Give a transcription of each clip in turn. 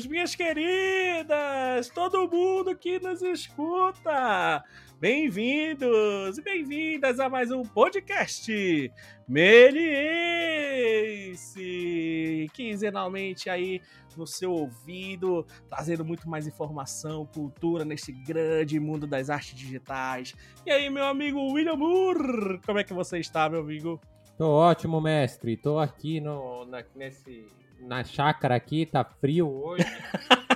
queridos, minhas queridas, todo mundo que nos escuta. Bem-vindos e bem-vindas a mais um podcast Meliense, quinzenalmente aí no seu ouvido, trazendo muito mais informação, cultura neste grande mundo das artes digitais. E aí, meu amigo William Moore, como é que você está, meu amigo? Tô ótimo, mestre. Tô aqui no, na, nesse na chácara aqui, tá frio hoje.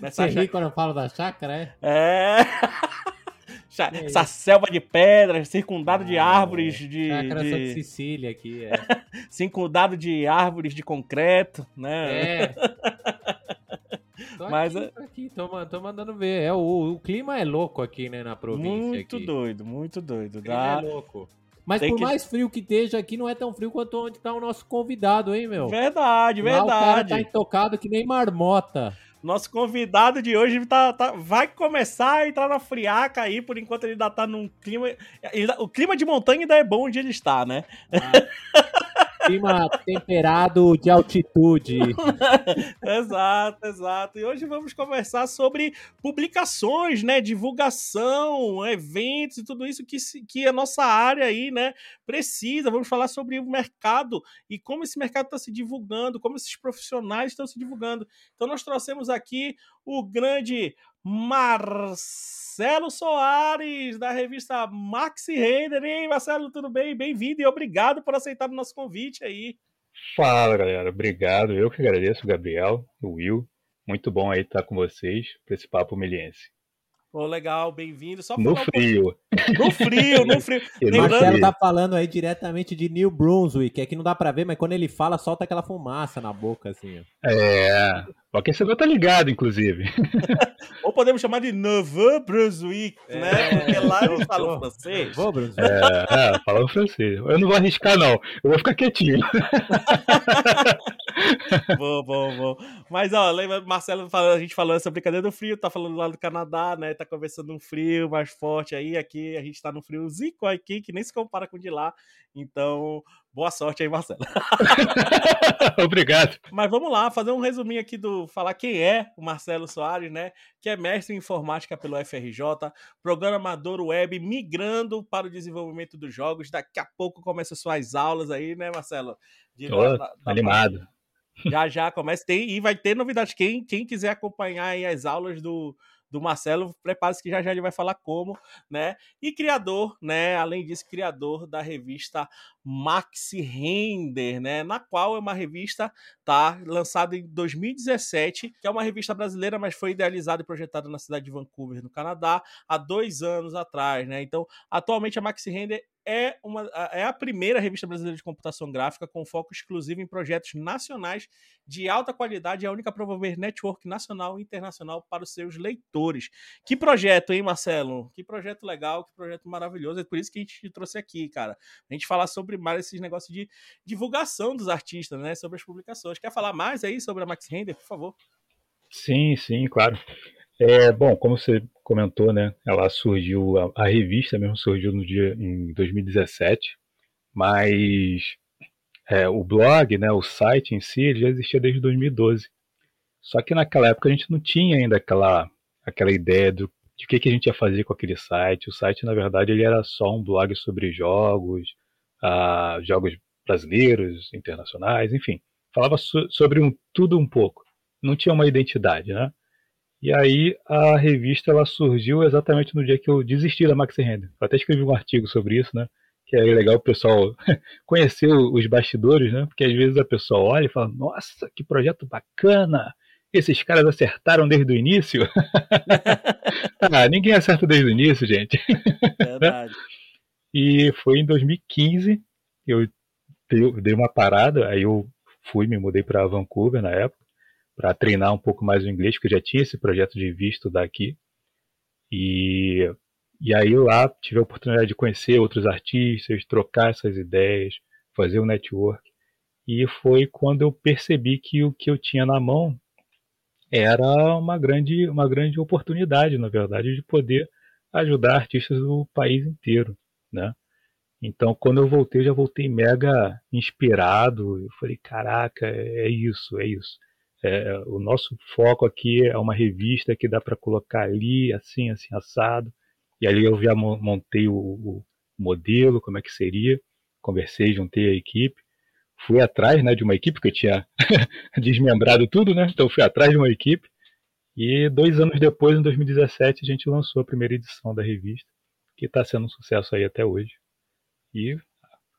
Você ri quando eu falo da chácara, é? É. Essa selva de pedras, circundado ah, de árvores de. Chácara de... Santa Sicília aqui, é. circundado de árvores de concreto, né? É. Tô Mas aqui, tô, aqui tô, tô, mandando ver. É, o, o, clima é louco aqui, né, na província. Muito aqui. doido, muito doido. O clima Dá... é louco. Mas Tem por que... mais frio que esteja aqui, não é tão frio quanto onde tá o nosso convidado, hein, meu? Verdade, Lá verdade. O cara tá intocado que nem marmota. Nosso convidado de hoje tá, tá, vai começar a entrar na friaca aí, por enquanto ele ainda tá num clima. o clima de montanha ainda é bom onde ele está, né? Ah. clima temperado de altitude. exato, exato. E hoje vamos conversar sobre publicações, né, divulgação, eventos e tudo isso que, que a nossa área aí, né, precisa. Vamos falar sobre o mercado e como esse mercado está se divulgando, como esses profissionais estão se divulgando. Então nós trouxemos aqui o grande Marcelo Soares, da revista Maxi Render. E aí, Marcelo, tudo bem? Bem-vindo e obrigado por aceitar o nosso convite aí. Fala, galera. Obrigado. Eu que agradeço, Gabriel, o Will. Muito bom aí estar com vocês para esse papo Pô, legal, bem-vindo. Só no frio. Um no frio, no frio. O Marcelo tá falando aí diretamente de New Brunswick, é que não dá pra ver, mas quando ele fala, solta aquela fumaça na boca, assim. É, o aquecedor tá ligado, inclusive. Ou podemos chamar de Nouveau Brunswick, é, né? Porque lá eles falam francês. Nouveau Brunswick. É, é, falam francês. Eu não vou arriscar, não. Eu vou ficar quietinho. bom, bom, bom. Mas, ó, lembra, Marcelo, a gente falando essa brincadeira do frio, tá falando lá do Canadá, né? Tá conversando um frio mais forte aí. Aqui a gente tá no frio zico aqui, que nem se compara com o de lá. Então, boa sorte aí, Marcelo. Obrigado. Mas vamos lá, fazer um resuminho aqui do. Falar quem é o Marcelo Soares, né? Que é mestre em informática pelo FRJ, programador web, migrando para o desenvolvimento dos jogos. Daqui a pouco começa suas aulas aí, né, Marcelo? De, Tô, da, da, animado. Já já começa. Tem, e vai ter novidades. Quem, quem quiser acompanhar as aulas do do Marcelo, prepare-se que já já ele vai falar como, né? E criador, né? Além disso, criador da revista Maxi Render, né? Na qual é uma revista tá lançada em 2017, que é uma revista brasileira, mas foi idealizada e projetada na cidade de Vancouver, no Canadá, há dois anos atrás, né? Então, atualmente a Maxi Render é, uma, é a primeira revista brasileira de computação gráfica com foco exclusivo em projetos nacionais de alta qualidade e a única promover network nacional e internacional para os seus leitores. Que projeto, hein, Marcelo? Que projeto legal, que projeto maravilhoso. É por isso que a gente te trouxe aqui, cara. A gente falar sobre mais esses negócios de divulgação dos artistas, né? Sobre as publicações. Quer falar mais aí sobre a Max Render, por favor? Sim, sim, claro. É, bom, como você comentou, né? Ela surgiu, a, a, revista mesmo surgiu no dia em 2017, mas é, o blog, né, o site em si, já existia desde 2012. Só que naquela época a gente não tinha ainda aquela, aquela ideia do, de o que, que a gente ia fazer com aquele site. O site, na verdade, ele era só um blog sobre jogos, uh, jogos brasileiros, internacionais, enfim. Falava so, sobre um, tudo um pouco. Não tinha uma identidade, né? E aí a revista ela surgiu exatamente no dia que eu desisti da Maxi Render. Eu até escrevi um artigo sobre isso, né? Que é legal o pessoal conhecer os bastidores, né? Porque às vezes a pessoa olha e fala: Nossa, que projeto bacana! Esses caras acertaram desde o início. ah, ninguém acerta desde o início, gente. Verdade. e foi em 2015 eu dei uma parada, aí eu fui, me mudei para Vancouver na época para treinar um pouco mais o inglês, porque já tinha esse projeto de visto daqui. E, e aí lá tive a oportunidade de conhecer outros artistas, trocar essas ideias, fazer o um network. E foi quando eu percebi que o que eu tinha na mão era uma grande, uma grande oportunidade, na verdade, de poder ajudar artistas do país inteiro, né? Então, quando eu voltei, eu já voltei mega inspirado. Eu falei, caraca, é isso, é isso É, o nosso foco aqui é uma revista que dá para colocar ali, assim, assim, assado. E ali eu já montei o, o modelo, como é que seria, conversei, juntei a equipe, fui atrás né, de uma equipe, que eu tinha desmembrado tudo, né? Então fui atrás de uma equipe. E dois anos depois, em 2017, a gente lançou a primeira edição da revista, que está sendo um sucesso aí até hoje. E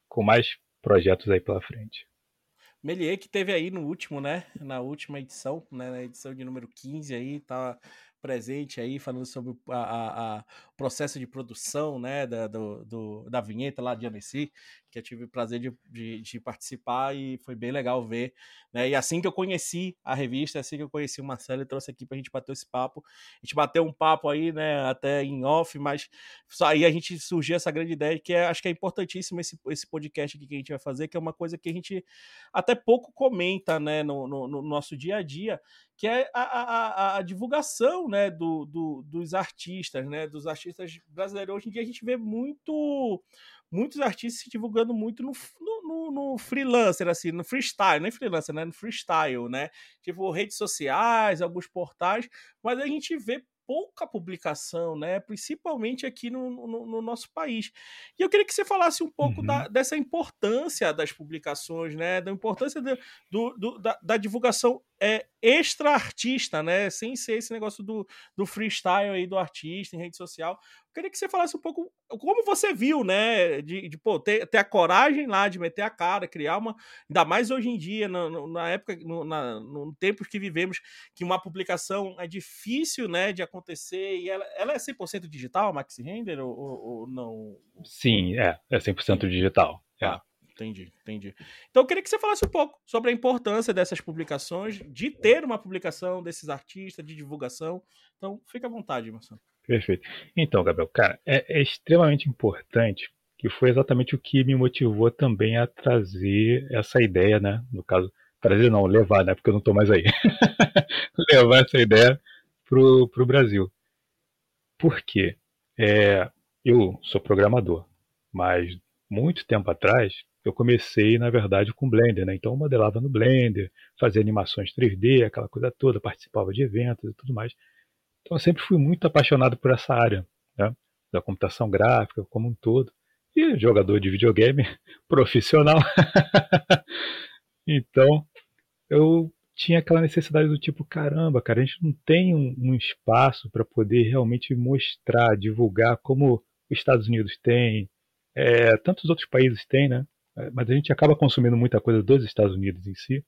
com mais projetos aí pela frente. Melier que teve aí no último, né? Na última edição, né? Na edição de número 15 aí, tá presente aí, falando sobre a processo de produção, né, da, do, do, da vinheta lá de Annecy, que eu tive o prazer de, de, de, participar e foi bem legal ver, né, e assim que eu conheci a revista, assim que eu conheci o Marcelo, ele trouxe aqui pra gente bater esse papo, a gente bateu um papo aí, né, até em off, mas aí a gente surgiu essa grande ideia, que é, acho que é importantíssimo esse, esse podcast aqui que a gente vai fazer, que é uma coisa que a gente até pouco comenta, né, no, no, no nosso dia a dia, que é a, a, a, divulgação né, do, do, dos artistas, né, dos artistas brasileiros. Hoje em dia a gente vê muito muitos artistas se divulgando muito no, no, no, freelancer, assim, no freestyle, não é freelancer, né? No freestyle, né? Tipo, redes sociais, alguns portais, mas a gente vê pouca publicação, né? Principalmente aqui no, no, no, nosso país. E eu queria que você falasse um pouco uhum. da, dessa importância das publicações, né? Da importância de, do, do, da, da, divulgação é, extra-artista, né? Sem ser esse negócio do, do freestyle aí do artista em rede social. Eu queria que você falasse um pouco como você viu, né? De, de pô, ter, ter, a coragem lá de meter a cara, criar uma. Ainda mais hoje em dia, na, na época, no, na, no tempos que vivemos, que uma publicação é difícil, né, de acontecer. E ela, ela é 100% digital, Maxi Render, ou, ou, não? Sim, é. É 100% digital. É. Ah, entendi, entendi. Então eu queria que você falasse um pouco sobre a importância dessas publicações, de ter uma publicação desses artistas, de divulgação. Então, fica à vontade, Marcelo. Perfeito. Então, Gabriel, cara, é, é, extremamente importante que foi exatamente o que me motivou também a trazer essa ideia, né? No caso, trazer não, levar, né? Porque eu não estou mais aí. levar essa ideia pro, pro Brasil. Por quê? É, eu sou programador, mas muito tempo atrás eu comecei, na verdade, com Blender, né? Então eu modelava no Blender, fazia animações 3D, aquela coisa toda, participava de eventos e tudo mais. Então eu sempre fui muito apaixonado por essa área, né? da computação gráfica como um todo. E jogador de videogame profissional. então eu tinha aquela necessidade do tipo, caramba, cara, a gente não tem um, um espaço para poder realmente mostrar, divulgar como os Estados Unidos têm, é, tantos outros países têm, né? É, mas a gente acaba consumindo muita coisa dos Estados Unidos em si.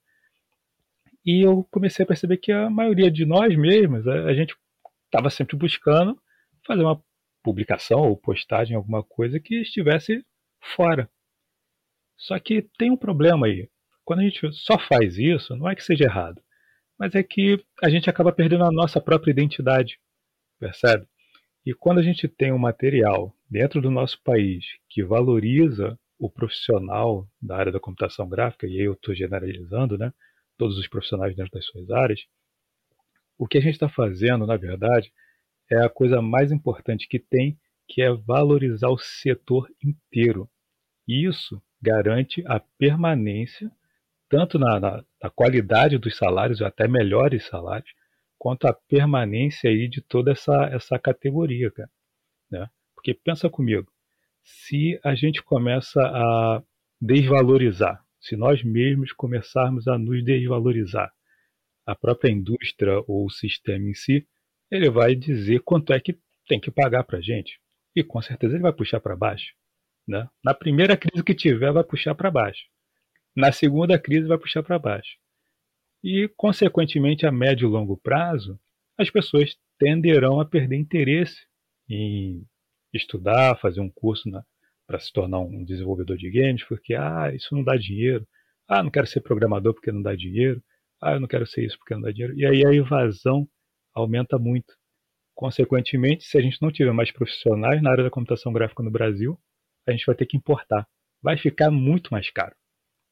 E eu comecei a perceber que a maioria de nós mesmos, a, a gente estava sempre buscando fazer uma publicação ou postagem, alguma coisa que estivesse fora. Só que tem um problema aí. Quando a gente só faz isso, não é que seja errado, mas é que a gente acaba perdendo a nossa própria identidade, percebe? E quando a gente tem um material dentro do nosso país que valoriza o profissional da área da computação gráfica, e aí eu estou generalizando, né? Todos os profissionais dentro das suas áreas, o que a gente está fazendo, na verdade, é a coisa mais importante que tem, que é valorizar o setor inteiro. E isso garante a permanência, tanto na, na, na qualidade dos salários, ou até melhores salários, quanto a permanência aí de toda essa, essa categoria, cara. Né? Porque pensa comigo, se a gente começa a desvalorizar, se nós mesmos começarmos a nos desvalorizar, a própria indústria ou o sistema em si, ele vai dizer quanto é que tem que pagar para a gente. E com certeza ele vai puxar para baixo. Né? Na primeira crise que tiver, vai puxar para baixo. Na segunda crise, vai puxar para baixo. E, consequentemente, a médio e longo prazo, as pessoas tenderão a perder interesse em estudar, fazer um curso para se tornar um desenvolvedor de games, porque ah, isso não dá dinheiro. Ah, não quero ser programador porque não dá dinheiro ah, eu não quero ser isso porque não dá dinheiro. E aí a evasão aumenta muito. Consequentemente, se a gente não tiver mais profissionais na área da computação gráfica no Brasil, a gente vai ter que importar. Vai ficar muito mais caro.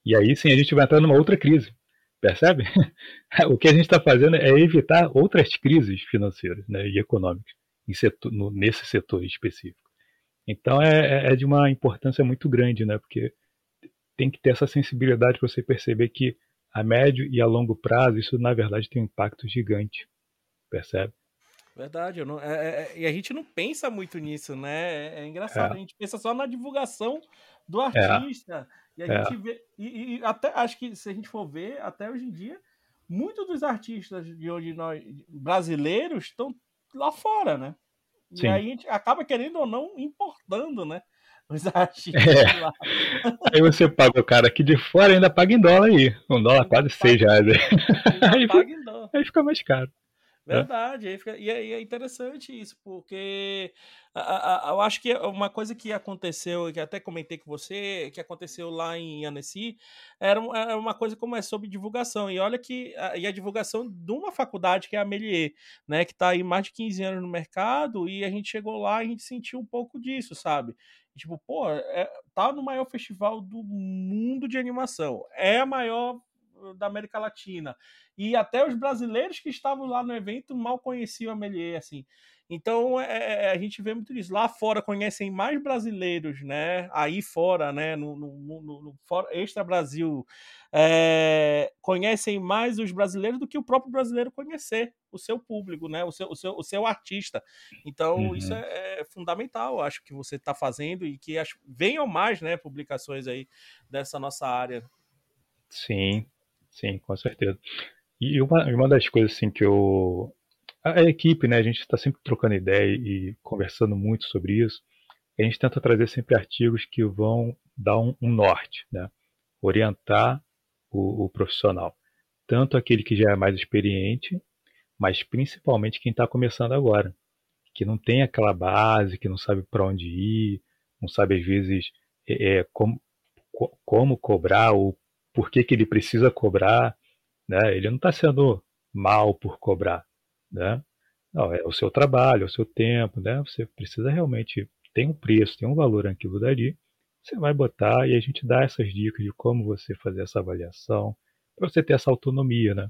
E aí sim a gente vai entrar numa outra crise. Percebe? o que a gente está fazendo é evitar outras crises financeiras né, e econômicas setor, no, nesse setor específico. Então é, é, é de uma importância muito grande, né? Porque tem que ter essa sensibilidade para você perceber que a médio e a longo prazo, isso na verdade tem um impacto gigante, percebe? Verdade, não, é, é, é, e a gente não pensa muito nisso, né? É, é engraçado, a gente pensa só na divulgação do artista. E a gente vê. E, e, até acho que se a gente for ver, até hoje em dia, muitos dos artistas de onde nós brasileiros estão lá fora, né? Sim. E aí a gente acaba querendo ou não importando, né? Os artistas é. lá. Aí você paga o cara aqui de fora e ainda paga em dólar aí. Um dólar quase seis reais. Aí, aí fica mais caro. É. Verdade, é. e é interessante isso, porque a, a, eu acho que uma coisa que aconteceu, que até comentei com você, que aconteceu lá em Annecy, era, era uma coisa como é sobre divulgação, e olha que a, e a divulgação de uma faculdade que é a Melier, né, que está aí mais de 15 anos no mercado, e a gente chegou lá e a gente sentiu um pouco disso, sabe? Tipo, pô, é, tá no maior festival do mundo de animação, é a maior da América Latina. E até os brasileiros que estavam lá no evento mal conheciam a Melier, assim. Então é, é, é, a gente vê muito isso. Lá fora conhecem mais brasileiros, né? Aí fora, né? No, no, no, no extra Brasil, é, conhecem mais os brasileiros do que o próprio brasileiro conhecer o seu público, né? O seu, o seu, o seu artista. Então uhum. isso é, é, fundamental, acho que você está fazendo e que acho, venham mais, né? Publicações aí dessa nossa área. Sim, sim, com certeza. E uma, uma das coisas assim que eu. A, a equipe, né? A gente está sempre trocando ideia e conversando muito sobre isso. A gente tenta trazer sempre artigos que vão dar um, um norte, né? Orientar o, o profissional. Tanto aquele que já é mais experiente, mas principalmente quem está começando agora. Que não tem aquela base, que não sabe para onde ir, não sabe às vezes é, é como, como cobrar ou por que, que ele precisa cobrar né? Ele não está sendo mal por cobrar, né? Não, é o seu trabalho, é o seu tempo, né? Você precisa realmente tem um preço, tem um valor naquilo dali. Você vai botar e a gente dá essas dicas de como você fazer essa avaliação para você ter essa autonomia, né?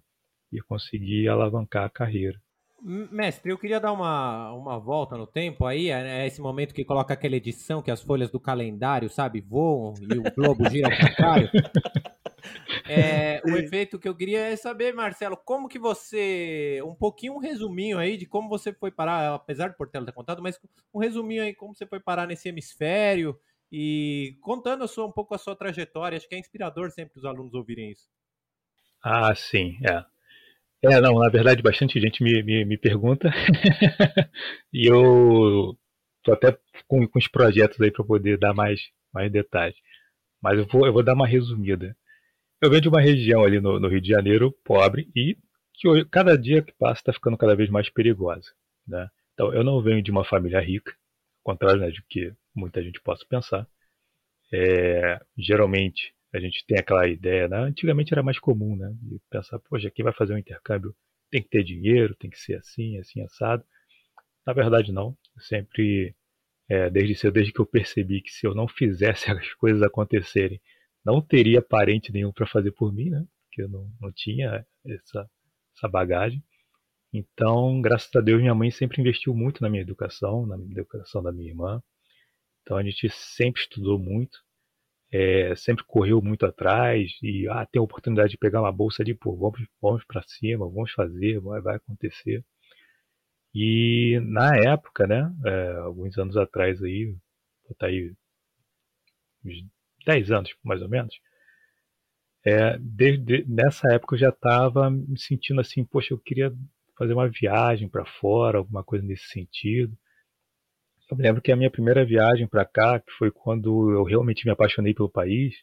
E conseguir alavancar a carreira. Mestre, eu queria dar uma, uma volta no tempo aí, é, é esse momento que coloca aquela edição que as folhas do calendário, sabe, voam e o globo gira ao contrário. É, o efeito que eu queria é saber, Marcelo, como que você. Um pouquinho, um resuminho aí de como você foi parar, apesar de Portela ter contado, mas um resuminho aí como você foi parar nesse hemisfério e contando a sua, um pouco a sua trajetória. Acho que é inspirador sempre os alunos ouvirem isso. Ah, sim, é. É, não, na verdade, bastante gente me, me, me pergunta. e eu tô até com, com os projetos aí para poder dar mais, mais detalhes. Mas eu vou, eu vou dar uma resumida. Eu venho de uma região ali no, no Rio de Janeiro pobre e que cada dia que passa está ficando cada vez mais perigosa. Né? Então, eu não venho de uma família rica, ao contrário né, de que muita gente possa pensar. É, geralmente, a gente tem aquela ideia, né? antigamente era mais comum, né? de pensar, poxa, quem vai fazer um intercâmbio tem que ter dinheiro, tem que ser assim, assim, assado. Na verdade, não. Eu sempre, é, desde cedo, desde que eu percebi que se eu não fizesse as coisas acontecerem, não teria parente nenhum para fazer por mim, né? Porque eu não, não tinha essa, essa bagagem. Então, graças a Deus, minha mãe sempre investiu muito na minha educação, na educação da minha irmã. Então, a gente sempre estudou muito, é, sempre correu muito atrás e, ah, tem a oportunidade de pegar uma bolsa ali, pô, vamos, vamos para cima, vamos fazer, vai, vai acontecer. E na época, né, é, alguns anos atrás aí, botar aí 10 anos, mais ou menos, é, desde nessa época eu já estava me sentindo assim, poxa, eu queria fazer uma viagem para fora, alguma coisa nesse sentido. Eu me lembro que a minha primeira viagem para cá, que foi quando eu realmente me apaixonei pelo país,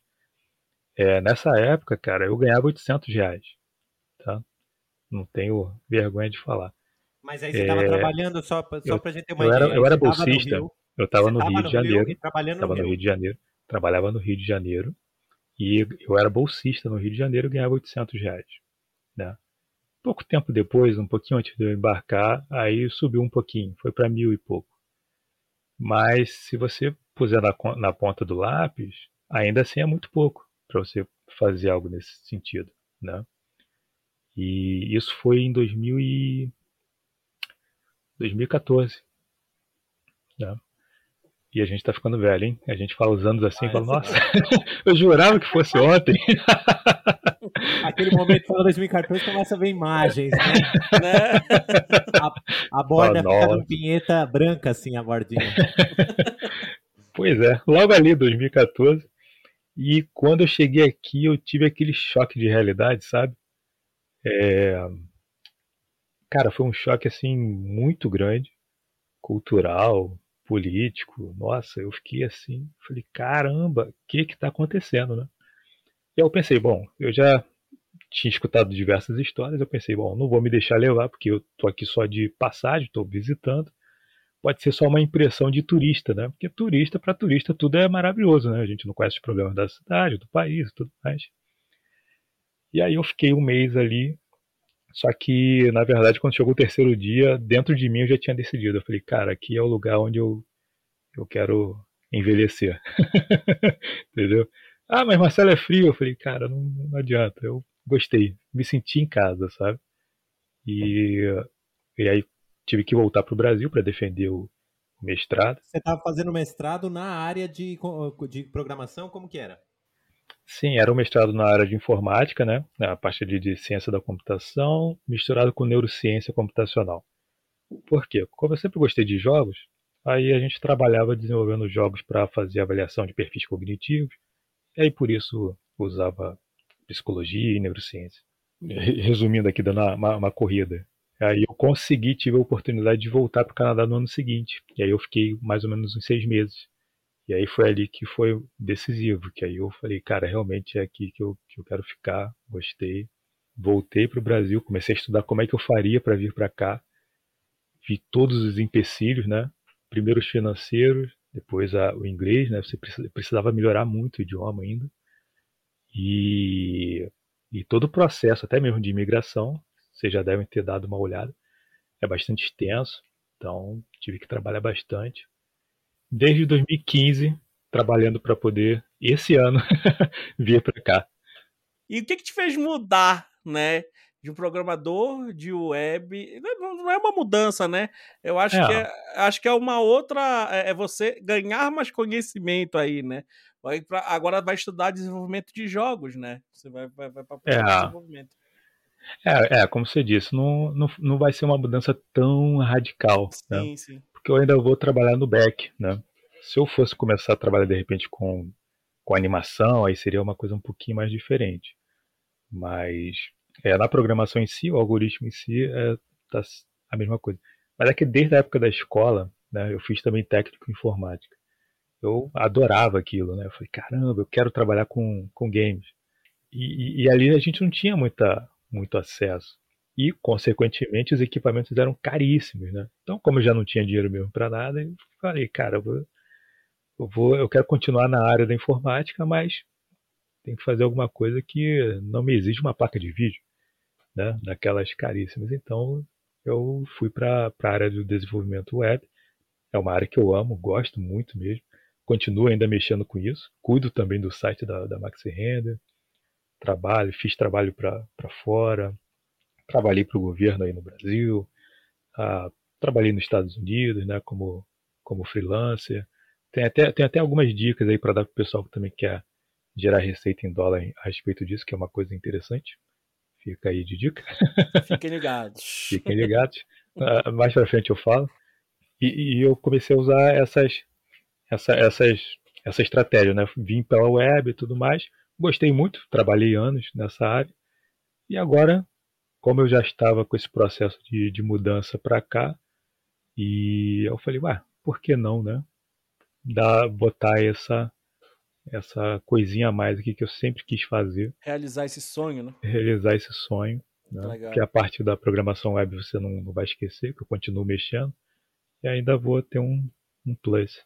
é, nessa época, cara, eu ganhava 800 reais, tá? Não tenho vergonha de falar. Mas aí você estava é, trabalhando só, só para a gente ter uma eu ideia. Era, eu era bolsista, eu estava no Rio de Janeiro. Estava no Rio de Janeiro trabalhava no Rio de Janeiro e eu era bolsista no Rio de Janeiro e ganhava 800 reais. Né? Pouco tempo depois, um pouquinho antes de eu embarcar, aí subiu um pouquinho, foi para mil e pouco. Mas se você puser na, na ponta do lápis, ainda assim é muito pouco para você fazer algo nesse sentido. Né? E isso foi em 2000 e... 2014. Né? E a gente tá ficando velho, hein? A gente fala os anos assim e fala, nossa, eu jurava que fosse ontem. Aquele momento fala 2014 começa a ver imagens, né? né? A, a borda oh, fica com pinheta branca, assim, a bordinha. Pois é, logo ali, 2014. E quando eu cheguei aqui, eu tive aquele choque de realidade, sabe? É... Cara, foi um choque, assim, muito grande, cultural, político. Nossa, eu fiquei assim, falei, caramba, o que que tá acontecendo, né? E eu pensei, bom, eu já tinha escutado diversas histórias, eu pensei, bom, não vou me deixar levar, porque eu tô aqui só de passagem, estou visitando. Pode ser só uma impressão de turista, né? Porque turista para turista tudo é maravilhoso, né? A gente não conhece os problemas da cidade, do país tudo mais. E aí eu fiquei um mês ali, só que, na verdade, quando chegou o terceiro dia, dentro de mim eu já tinha decidido. Eu falei, cara, aqui é o lugar onde eu, eu quero envelhecer. Entendeu? Ah, mas Marcelo é frio. Eu falei, cara, não, não adianta. Eu gostei. Me senti em casa, sabe? E, e aí tive que voltar para o Brasil para defender o mestrado. Você estava fazendo mestrado na área de, de programação? Como que era? Sim, era um mestrado na área de informática, né? A parte de, de ciência da computação, misturado com neurociência computacional. Por quê? Como eu sempre gostei de jogos, aí a gente trabalhava desenvolvendo jogos para fazer avaliação de perfis cognitivos, e aí por isso usava psicologia e neurociência. Resumindo aqui, dando uma, uma corrida. Aí eu consegui, tive a oportunidade de voltar para o Canadá no ano seguinte. E aí eu fiquei mais ou menos uns seis meses. E aí foi ali que foi decisivo, que aí eu falei, cara, realmente é aqui que eu, que eu quero ficar, gostei. Voltei para o Brasil, comecei a estudar como é que eu faria para vir para cá. Vi todos os empecilhos, né? Primeiro os financeiros, depois a, o inglês, né? Você precisava melhorar muito o idioma ainda. E, e todo o processo, até mesmo de imigração, vocês já devem ter dado uma olhada, é bastante extenso, então tive que trabalhar bastante desde 2015 trabalhando para poder, esse ano, vir para cá. E o que, que te fez mudar, né? De um programador de web. Não é uma mudança, né? Eu acho, é. Que, é, acho que é uma outra. É, é você ganhar mais conhecimento aí, né? Vai pra, agora vai estudar desenvolvimento de jogos, né? Você vai, vai, vai para é. desenvolvimento. É, é, como você disse, não, não, não vai ser uma mudança tão radical. Sim, né? sim porque eu ainda vou trabalhar no back, né? Se eu fosse começar a trabalhar de repente com, com animação, aí seria uma coisa um pouquinho mais diferente. Mas é, na programação em si, o algoritmo em si, é tá a mesma coisa. Mas é que desde a época da escola, né, eu fiz também técnico em informática. Eu adorava aquilo, né? Eu falei, caramba, eu quero trabalhar com, com games. E, e, e ali a gente não tinha muita, muito acesso e, consequentemente, os equipamentos eram caríssimos, né? Então, como eu já não tinha dinheiro mesmo para nada, eu falei, cara, eu vou, eu vou, eu quero continuar na área da informática, mas tem que fazer alguma coisa que não me exige uma placa de vídeo, né? Daquelas caríssimas. Então, eu fui para a área do desenvolvimento web. É uma área que eu amo, gosto muito mesmo. Continuo ainda mexendo com isso. Cuido também do site da, da Maxi Render. Trabalho, fiz trabalho para fora trabalhei para o governo aí no Brasil, ah, trabalhei nos Estados Unidos, né, como, como freelancer. Tem até, tem até algumas dicas aí para dar para o pessoal que também quer gerar receita em dólar a respeito disso, que é uma coisa interessante. Fica aí de dica. Fiquem ligados. Fiquem ligados. Uh, mais para frente eu falo. E, e, eu comecei a usar essas, essa, essas, essa estratégia, né? Vim pela web e tudo mais. Gostei muito, trabalhei anos nessa área. E agora como eu já estava com esse processo de, de mudança para cá, e eu falei, ué, por que não, né? Dar, botar essa essa coisinha a mais aqui que eu sempre quis fazer. Realizar esse sonho, né? Realizar esse sonho. Né? Que a parte da programação web você não, não vai esquecer, que eu continuo mexendo. E ainda vou ter um, um plus.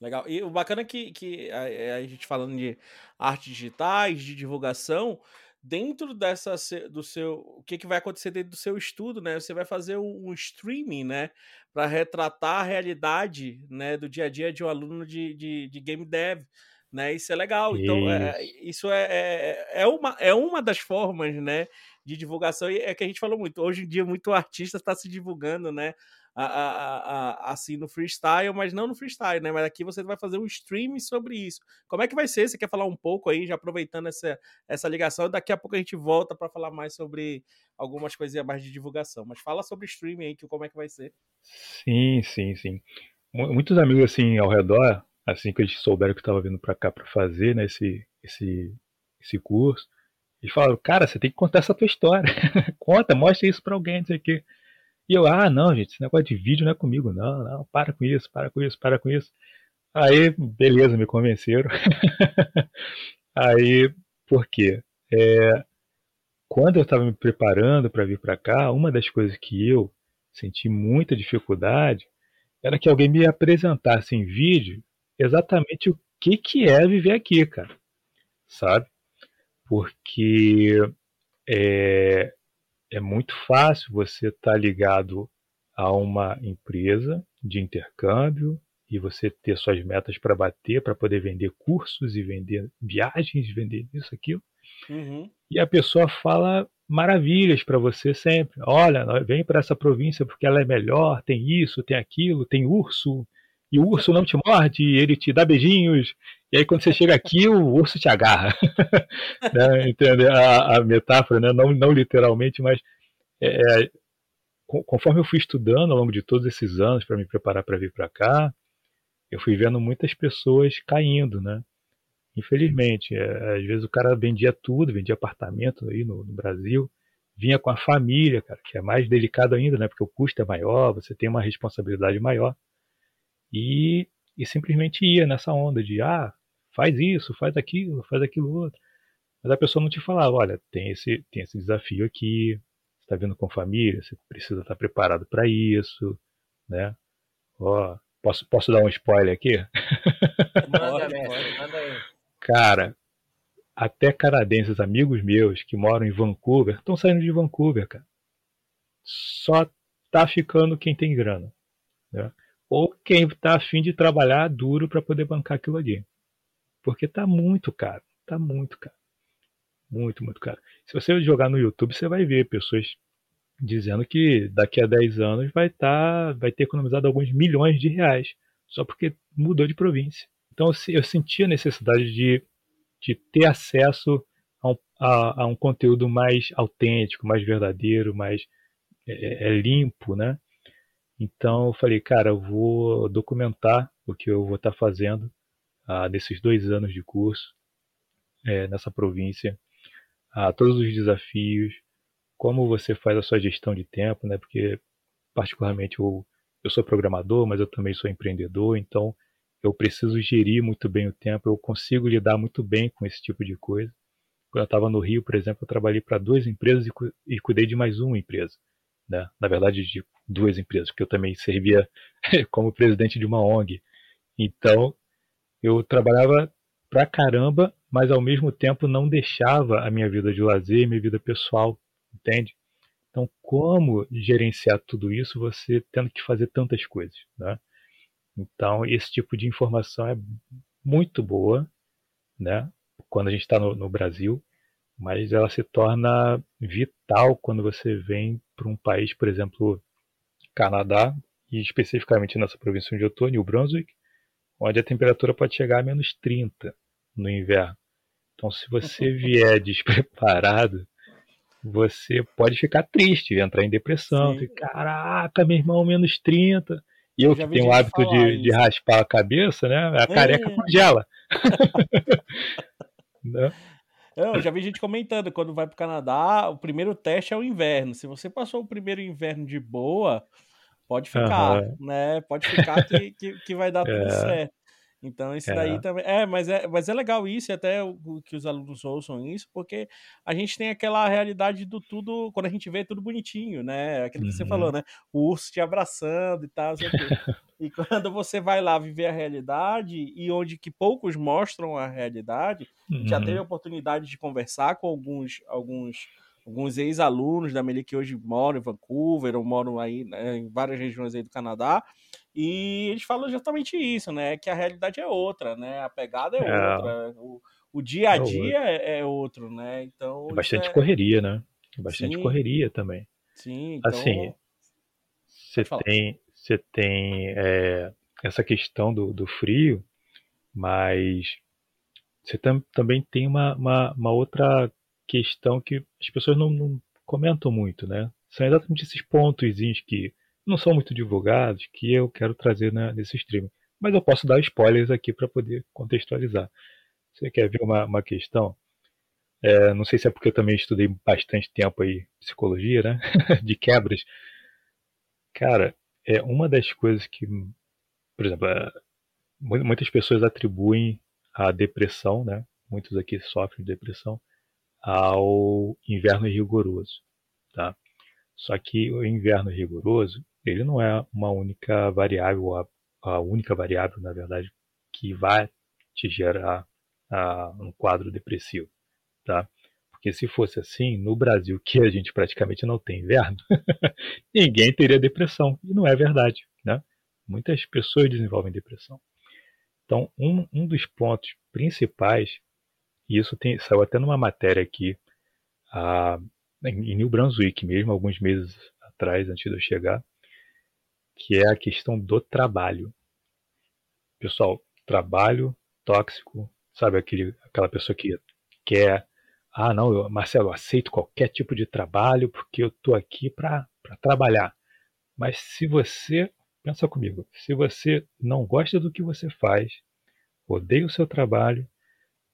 Legal. E o bacana é que, que a, a gente falando de artes digitais, de divulgação, dentro dessa do seu o que, que vai acontecer dentro do seu estudo né? Você vai fazer um, um streaming né? Para retratar a realidade né? Do dia a dia de um aluno de, de, de game dev né? Isso é legal. Então é, isso. é, é, é, uma é uma das formas né? De divulgação. E é que a gente falou muito hoje em dia muito artista está se divulgando né a, a, a, assim no freestyle, mas não no freestyle, né? Mas aqui você vai fazer um stream sobre isso. Como é que vai ser? Você quer falar um pouco aí, já aproveitando essa, essa ligação? Daqui a pouco a gente volta para falar mais sobre algumas coisinhas mais de divulgação. Mas fala sobre streaming aí, que como é que vai ser. Sim, sim, sim. Muitos amigos assim ao redor, assim que eles souberam que eu estava vindo para cá para fazer né, esse, esse, esse curso, eles falaram, cara, você tem que contar essa tua história. Conta, mostra isso para alguém, não sei o quê. E eu, ah, não, gente, esse negócio de vídeo não é comigo, não, não, para com isso, para com isso, para com isso. Aí, beleza, me convenceram. Aí, por quê? É, quando eu estava me preparando para vir para cá, uma das coisas que eu senti muita dificuldade era que alguém me apresentasse em vídeo exatamente o que, que é viver aqui, cara. Sabe? Porque é, é muito fácil você estar tá ligado a uma empresa de intercâmbio e você ter suas metas para bater, para poder vender cursos e vender viagens, vender isso, aquilo. Uhum. E a pessoa fala maravilhas para você sempre. Olha, vem para essa província porque ela é melhor, tem isso, tem aquilo, tem urso, e o urso não te morde, ele te dá beijinhos, e aí quando você chega aqui, o urso te agarra. né? Entende? A, a, metáfora, né? não, não literalmente, mas é, é conforme eu fui estudando ao longo de todos esses anos para me preparar para vir para cá, eu fui vendo muitas pessoas caindo, né? Infelizmente, é, às vezes o cara vendia tudo, vendia apartamento aí no, no, Brasil, vinha com a família, cara, que é mais delicado ainda, né? Porque o custo é maior, você tem uma responsabilidade maior. E, e simplesmente ia nessa onda de, ah, faz isso, faz aquilo, faz aquilo outro. Mas a pessoa não te falava, olha, tem esse, tem esse desafio aqui, você está vindo com família, você precisa estar preparado para isso, né? Ó, posso, posso dar um spoiler aqui? Manda, manda aí. Cara, até canadenses, amigos meus que moram em Vancouver, estão saindo de Vancouver, cara. Só tá ficando quem tem grana. Né? ou quem está afim de trabalhar duro para poder bancar aquilo ali. Porque tá muito caro, tá muito caro. Muito, muito caro. Se você jogar no YouTube, você vai ver pessoas dizendo que daqui a 10 anos vai tá, vai ter economizado alguns milhões de reais só porque mudou de província. Então eu senti a necessidade de, de ter acesso a um, a, a um conteúdo mais autêntico, mais verdadeiro, mais é, é limpo, né? Então eu falei, cara, eu vou documentar o que eu vou estar tá fazendo ah, nesses dois anos de curso é, nessa província, ah, todos os desafios, como você faz a sua gestão de tempo, né? Porque particularmente eu, eu sou programador, mas eu também sou empreendedor, então eu preciso gerir muito bem o tempo, eu consigo lidar muito bem com esse tipo de coisa. Quando eu estava no Rio, por exemplo, eu trabalhei para duas empresas e, e cuidei de mais uma empresa. Né? Na verdade, de duas empresas, porque eu também servia como presidente de uma ONG. Então, eu trabalhava pra caramba, mas ao mesmo tempo não deixava a minha vida de lazer minha vida pessoal, entende? Então, como gerenciar tudo isso você tendo que fazer tantas coisas, né? Então, esse tipo de informação é muito boa, né? Quando a gente está no, no Brasil, mas ela se torna vital quando você vem para um país, por exemplo, Canadá, e especificamente nessa província onde eu estou, New Brunswick, onde a temperatura pode chegar a menos 30 no inverno. Então, se você vier despreparado, você pode ficar triste, entrar em depressão. Ficar, Caraca, meu irmão, menos 30. E eu, eu que tenho o hábito de, de, raspar a cabeça, né? A careca é. congela. né? Eu já vi gente comentando, quando vai pro Canadá, o primeiro teste é o inverno. Se você passou o primeiro inverno de boa, pode ficar, uhum. né? Pode ficar que, que, que vai dar tudo é. certo. Então, isso é. daí também. É mas, é, mas é legal isso, e até o, que os alunos ouçam isso, porque a gente tem aquela realidade do tudo, quando a gente vê tudo bonitinho, né? Aquilo que uhum. você falou, uhum. né? O urso te abraçando e tal, E quando você vai lá viver a realidade, e onde que poucos mostram a realidade, uhum. já teve a oportunidade de conversar com alguns, alguns alguns ex-alunos da Meli que hoje moram em Vancouver ou moram aí né, em várias regiões aí do Canadá, e eles falam exatamente isso, né? Que a realidade é outra, né? A pegada é, é. outra, o, o dia a é dia é, é outro, né? Então é bastante é... correria, né? Bastante Sim. correria também. Sim, então... assim. você tem, você tem é, essa questão do, do frio, mas você tam, também tem uma, uma, uma, outra questão que as pessoas não, não, comentam muito, né? São exatamente esses pontos que não são muito divulgados que eu quero trazer na, nesse stream. Mas eu posso dar spoilers aqui para poder contextualizar. Você quer ver uma, uma questão? É, não sei se é porque eu também estudei bastante tempo aí psicologia, né? de quebras. Cara, é uma das coisas que, por exemplo, é, muitas pessoas atribuem a depressão, né? Muitos aqui sofrem de depressão ao inverno rigoroso, tá? Só que o inverno rigoroso, ele não é uma única variável, a, a única variável, na verdade, que vai te gerar a, um quadro depressivo, tá? Porque se fosse assim, no Brasil, que a gente praticamente não tem inverno, ninguém teria depressão. E não é verdade, né? Muitas pessoas desenvolvem depressão. Então, um, um dos pontos principais, e isso tem, saiu até numa matéria aqui, a, em New Brunswick mesmo, alguns meses atrás, antes de eu chegar, que é a questão do trabalho. Pessoal, trabalho tóxico, sabe aquele, aquela pessoa que quer, ah não, eu, Marcelo, eu aceito qualquer tipo de trabalho porque eu estou aqui para trabalhar. Mas se você, pensa comigo, se você não gosta do que você faz, odeia o seu trabalho,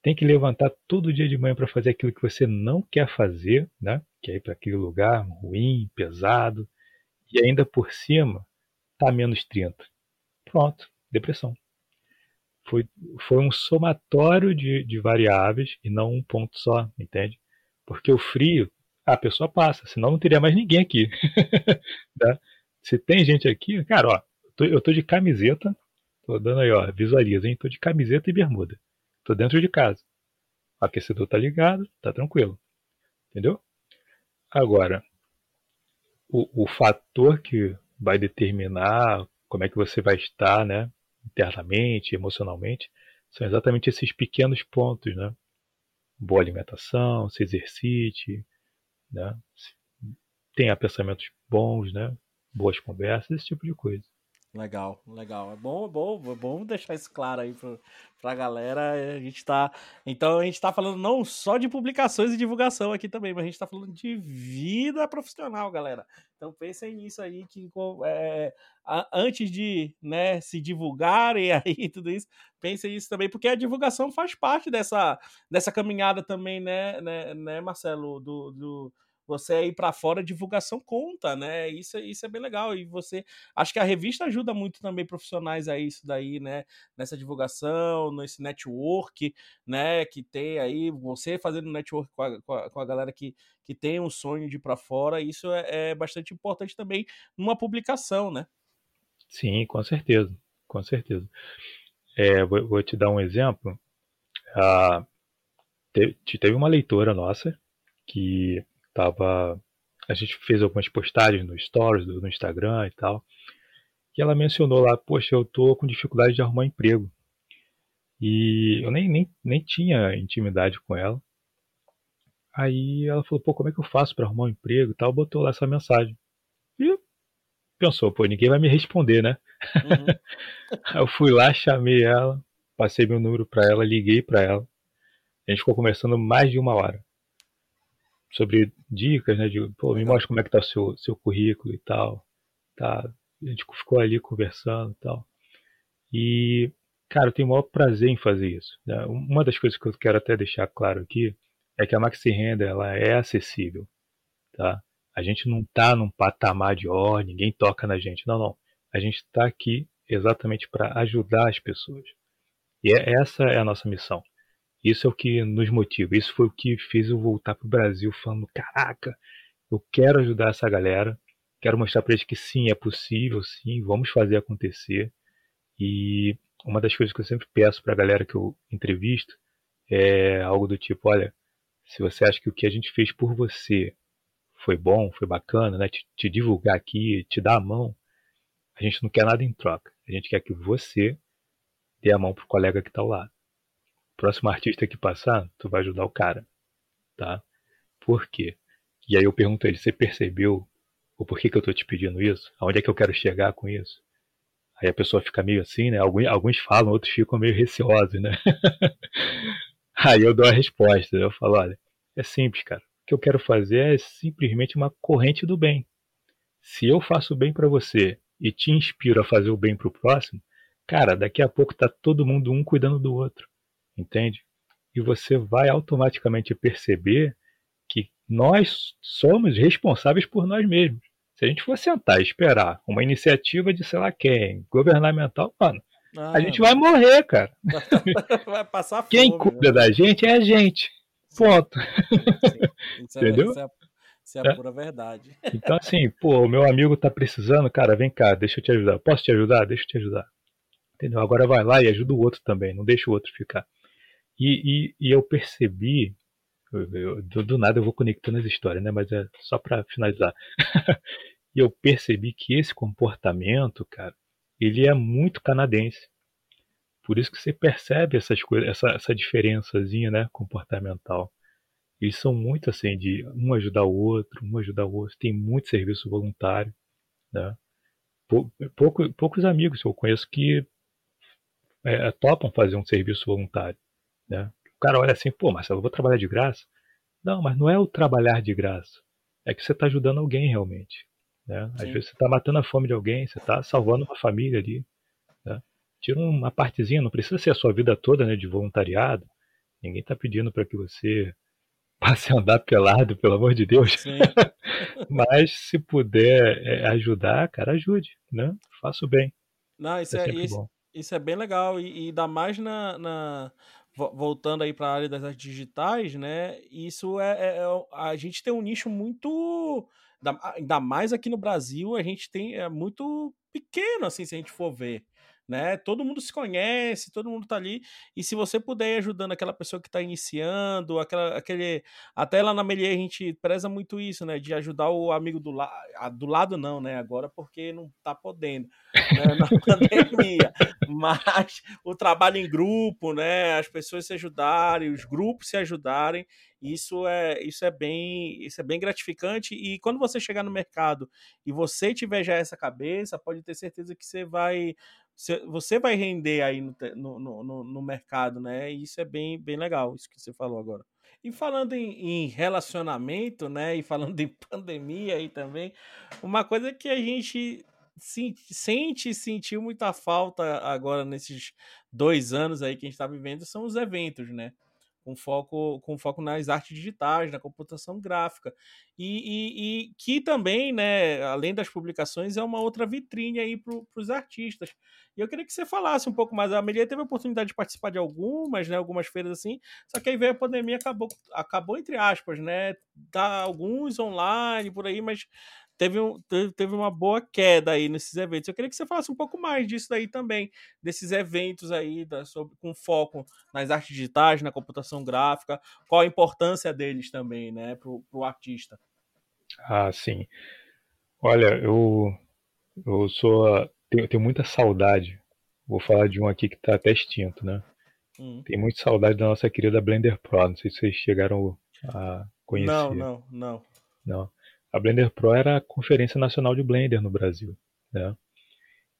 tem que levantar todo dia de manhã para fazer aquilo que você não quer fazer, né? Que é ir para aquele lugar ruim, pesado, e ainda por cima tá menos 30. Pronto, depressão. Foi, foi um somatório de, de variáveis e não um ponto só, entende? Porque o frio, a pessoa passa, senão não teria mais ninguém aqui. tá? Se tem gente aqui, cara, ó, eu tô, eu tô de camiseta, tô dando aí, ó, visualiza, hein? Tô de camiseta e bermuda. Tô dentro de casa. O aquecedor tá ligado, tá tranquilo. Entendeu? Agora, o, o fator que vai determinar como é que você vai estar, né, internamente, emocionalmente, são exatamente esses pequenos pontos, né? Boa alimentação, se exercite, né? Tenha pensamentos bons, né? Boas conversas, esse tipo de coisa. Legal, legal. É bom, é bom, é bom deixar isso claro aí pra, pra galera. A gente tá. Então a gente tá falando não só de publicações e divulgação aqui também, mas a gente tá falando de vida profissional, galera. Então pensem nisso aí, que é, antes de né, se divulgarem aí tudo isso, pensem nisso também, porque a divulgação faz parte dessa, dessa caminhada também, né, né, né Marcelo, do, do você ir para fora, divulgação conta, né? Isso, isso é bem legal. E você. Acho que a revista ajuda muito também profissionais a isso daí, né? Nessa divulgação, nesse network, né? Que tem aí, você fazendo network com a, com a, com a galera que, que tem um sonho de ir para fora, isso é, é bastante importante também numa publicação, né? Sim, com certeza. Com certeza. É, vou, vou, te dar um exemplo. Ah, teve uma leitora nossa que tava a gente fez algumas postagens no stories no Instagram e tal e ela mencionou lá poxa eu tô com dificuldade de arrumar emprego. E eu nem, nem, nem tinha intimidade com ela. Aí ela falou pô como é que eu faço para arrumar um emprego e tal? Botou lá essa mensagem. E pensou pô ninguém vai me responder né? Uhum. eu fui lá chamei ela passei meu número para ela liguei para ela. A gente ficou conversando mais de uma hora sobre dicas, né? De, pô, me mostra como é que tá o seu, seu currículo e tal. Tá? A gente ficou ali conversando e tal. E, cara, eu tenho o maior prazer em fazer isso. Né? Uma das coisas que eu quero até deixar claro aqui é que a Maxi Renda, ela é acessível, tá? A gente não tá num patamar de ó, oh, ninguém toca na gente. Não, não. A gente está aqui exatamente para ajudar as pessoas. E é, essa é a nossa missão. Isso é o que nos motiva. Isso foi o que fez eu voltar para o Brasil falando: caraca, eu quero ajudar essa galera. Quero mostrar para eles que sim, é possível, sim, vamos fazer acontecer. E uma das coisas que eu sempre peço para a galera que eu entrevisto é algo do tipo: olha, se você acha que o que a gente fez por você foi bom, foi bacana, né? Te, te divulgar aqui, te dar a mão, a gente não quer nada em troca. A gente quer que você dê a mão pro colega que está ao lado próximo artista que passar, tu vai ajudar o cara, tá? Por quê? E aí eu pergunto a ele, você percebeu Ou por que, eu estou te pedindo isso? Aonde é que eu quero chegar com isso? Aí a pessoa fica meio assim, né? Alguns, alguns falam, outros ficam meio receosos, né? Aí eu dou a resposta. Eu falo, olha, é simples, cara. O que eu quero fazer é simplesmente uma corrente do bem. Se eu faço bem para você e te inspiro a fazer o bem para o próximo, cara, daqui a pouco tá todo mundo um cuidando do outro, entende? E você vai automaticamente perceber que nós somos responsáveis por nós mesmos. Se a gente for sentar e esperar uma iniciativa de sei lá quem, governamental, mano, ah, a gente vai morrer, cara. vai passar fome, Quem cuida né? da gente é a gente. Ponto. Sim, isso é, Entendeu? Isso é, isso é a pura verdade. Então, assim, pô, o meu amigo tá precisando, cara, vem cá, deixa eu te ajudar. Posso te ajudar? Deixa eu te ajudar. Entendeu? Agora vai lá e ajuda o outro também, não deixa o outro ficar. E, e, e eu percebi, eu, do, do, nada eu vou conectando as histórias, né? Mas é só para finalizar. e eu percebi que esse comportamento, cara, ele é muito canadense. Por isso que você percebe essas coisas, essa, essa diferençazinha, né, comportamental. Eles são muito assim de um ajudar o outro, um ajudar o outro. Tem muito serviço voluntário, né? Pouco, poucos amigos eu conheço que é, topam fazer um serviço voluntário, né? O cara olha assim, pô, Marcelo, eu vou trabalhar de graça? Não, mas não é o trabalhar de graça. É que você está ajudando alguém realmente. Né? Às vezes você está matando a fome de alguém, você está salvando uma família ali. Né? Tira uma partezinha, não precisa ser a sua vida toda né, de voluntariado. Ninguém está pedindo para que você passe a andar pelado, pelo amor de Deus. Mas se puder é, ajudar, cara, ajude, né? Faça o bem. Não, isso é, é isso, isso, é bem legal. E, e ainda mais na, na voltando aí para a área das artes digitais, né? Isso é, é, é, a gente tem um nicho muito ainda mais aqui no Brasil, a gente tem é muito pequeno assim, se a gente for ver né? Todo mundo se conhece, todo mundo tá ali. E se você puder ir ajudando aquela pessoa que está iniciando, aquela, aquele. Até lá na Melier a gente preza muito isso, né? De ajudar o amigo do lado. Do lado não, né? Agora porque não tá podendo, né? Na pandemia. Mas o trabalho em grupo, né? As pessoas se ajudarem, os grupos se ajudarem. Isso é, isso é bem, isso é bem gratificante e quando você chegar no mercado e você tiver já essa cabeça, pode ter certeza que você vai você vai render aí no, no, no, no, mercado, né? E isso é bem, bem legal, isso que você falou agora. E falando em, em, relacionamento, né? E falando em pandemia aí também, uma coisa que a gente sente e sentiu muita falta agora nesses dois anos aí que a gente está vivendo são os eventos, né? Com foco, com foco nas artes digitais, na computação gráfica. E, e, e que também, né, além das publicações, é uma outra vitrine aí para os artistas. E eu queria que você falasse um pouco mais. A Amelia teve a oportunidade de participar de algumas, né, algumas feiras assim, só que aí veio a pandemia, acabou, acabou entre aspas, né? Tá alguns online por aí, mas teve, um, teve uma boa queda aí nesses eventos. Eu queria que você falasse um pouco mais disso daí também, desses eventos aí da, sobre, com foco nas artes digitais, na computação gráfica, qual a importância deles também, né, para o artista. Ah, sim. Olha, eu, eu sou. Tenho, tenho muita saudade. Vou falar de um aqui que está até extinto, né? Hum. Tenho muita saudade da nossa querida Blender Pro. Não sei se vocês chegaram a conhecer. Não, não, não. Não a Blender Pro era a Conferência Nacional de Blender no Brasil, né?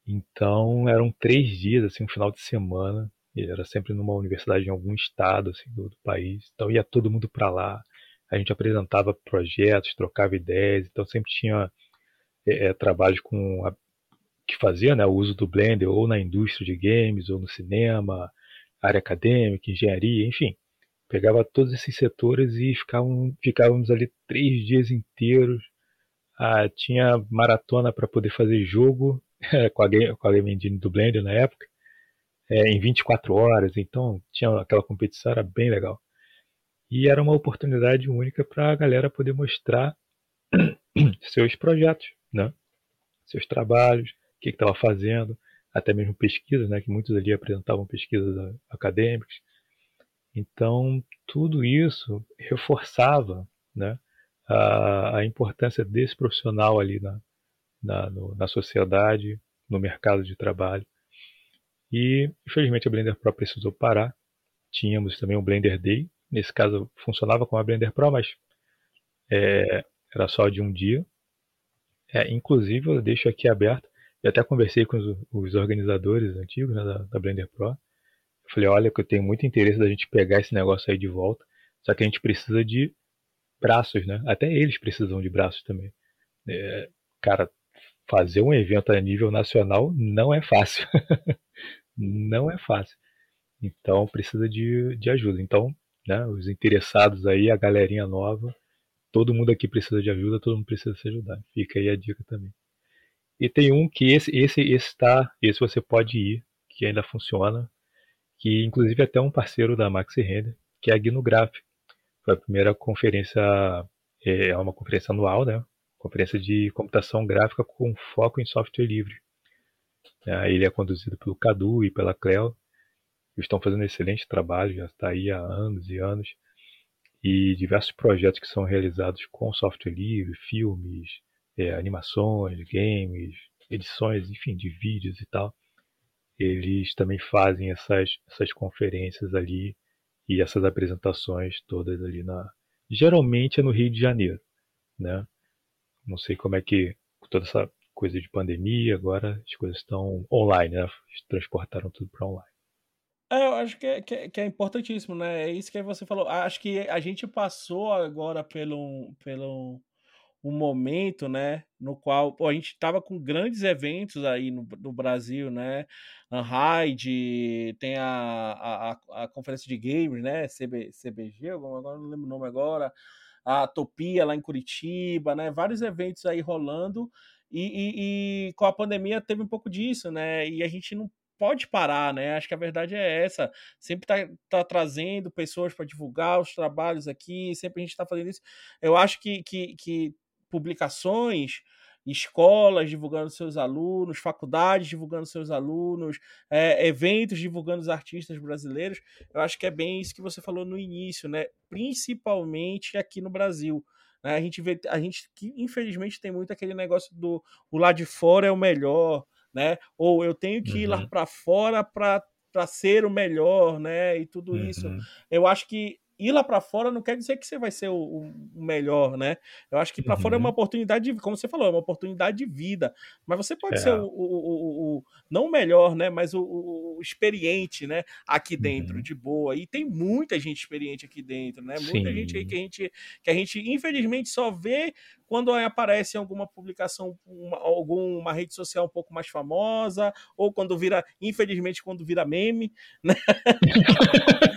Então eram três dias, assim, um final de semana. E era sempre numa universidade em algum estado assim, do, do país. Então ia todo mundo para lá. A gente apresentava projetos, trocava ideias. Então sempre tinha é, é, trabalhos com a, que fazia né, o uso do Blender ou na indústria de games, ou no cinema, área acadêmica, engenharia, enfim pegava todos esses setores e ficavam, ficávamos ali três dias inteiros. Ah, tinha maratona para poder fazer jogo com a, game, com a Game Engine do Blender na época, é, em 24 horas. Então tinha aquela competição, era bem legal. E era uma oportunidade única para a galera poder mostrar seus projetos, né? seus trabalhos, o que estava fazendo, até mesmo pesquisas, né? que muitos ali apresentavam pesquisas acadêmicas. Então, tudo isso reforçava né, a, a importância desse profissional ali na, na, no, na sociedade, no mercado de trabalho. E, infelizmente, a Blender Pro precisou parar. Tínhamos também um Blender Day. Nesse caso, funcionava com a Blender Pro, mas é, era só de um dia. É, inclusive, eu deixo aqui aberto. Eu até conversei com os, os organizadores antigos né, da, da Blender Pro. Eu falei, olha, que eu tenho muito interesse da gente pegar esse negócio aí de volta. Só que a gente precisa de braços, né? Até eles precisam de braços também. É, cara, fazer um evento a nível nacional não é fácil. não é fácil. Então precisa de, de ajuda. Então, né, os interessados aí, a galerinha nova, todo mundo aqui precisa de ajuda, todo mundo precisa se ajudar. Fica aí a dica também. E tem um que esse esse esse tá, esse você pode ir, que ainda funciona, que inclusive até um parceiro da Maxi Render, que é a Gnograph. Foi a primeira conferência, é, é uma conferência anual, né? Conferência de computação gráfica com foco em software livre. É, ele é conduzido pelo Cadu e pela Cleo. Eles estão fazendo um excelente trabalho, já está aí há anos e anos. E diversos projetos que são realizados com software livre, filmes, é, animações, games, edições, enfim, de vídeos e tal. Eles também fazem essas, essas conferências ali e essas apresentações todas ali na. Geralmente é no Rio de Janeiro, né? Não sei como é que toda essa coisa de pandemia, agora as coisas estão online, né? Transportaram tudo para online. É, eu acho que é, que, é, que é importantíssimo, né? É isso que você falou. Acho que a gente passou agora pelo, pelo um momento, né, no qual pô, a gente estava com grandes eventos aí no, no Brasil, né, Unhide, tem a, a, a, conferência de games, né, CB, CBG, agora não lembro o nome agora, a Topia lá em Curitiba, né, vários eventos aí rolando, e, e, e com a pandemia teve um pouco disso, né, e a gente não pode parar, né? Acho que a verdade é essa. Sempre tá, tá trazendo pessoas para divulgar os trabalhos aqui, sempre a gente está fazendo isso. Eu acho que, que, que publicações, escolas divulgando seus alunos, faculdades divulgando seus alunos, é, eventos divulgando os artistas brasileiros. Eu acho que é bem isso que você falou no início, né? Principalmente aqui no Brasil. Né? A gente vê, a gente que infelizmente tem muito aquele negócio do o lá de fora é o melhor, né? Ou eu tenho que uhum. ir lá uhum. para fora para para ser o melhor, né? E tudo uhum. isso. Eu acho que ir lá para fora não quer dizer que você vai ser o, o melhor, né? Eu acho que para uhum. fora é uma uhum. oportunidade, de, como você falou, é uma oportunidade de vida. Mas você pode é. ser o, o, o, não o melhor, né? Mas o, experiente, né? Aqui dentro, uhum. de boa. E tem muita gente experiente aqui dentro, né? Muita Sim. gente aí que a gente, que a gente infelizmente só vê quando aparece alguma publicação, uma, alguma rede social um pouco mais famosa, ou quando vira, infelizmente, quando vira meme, né?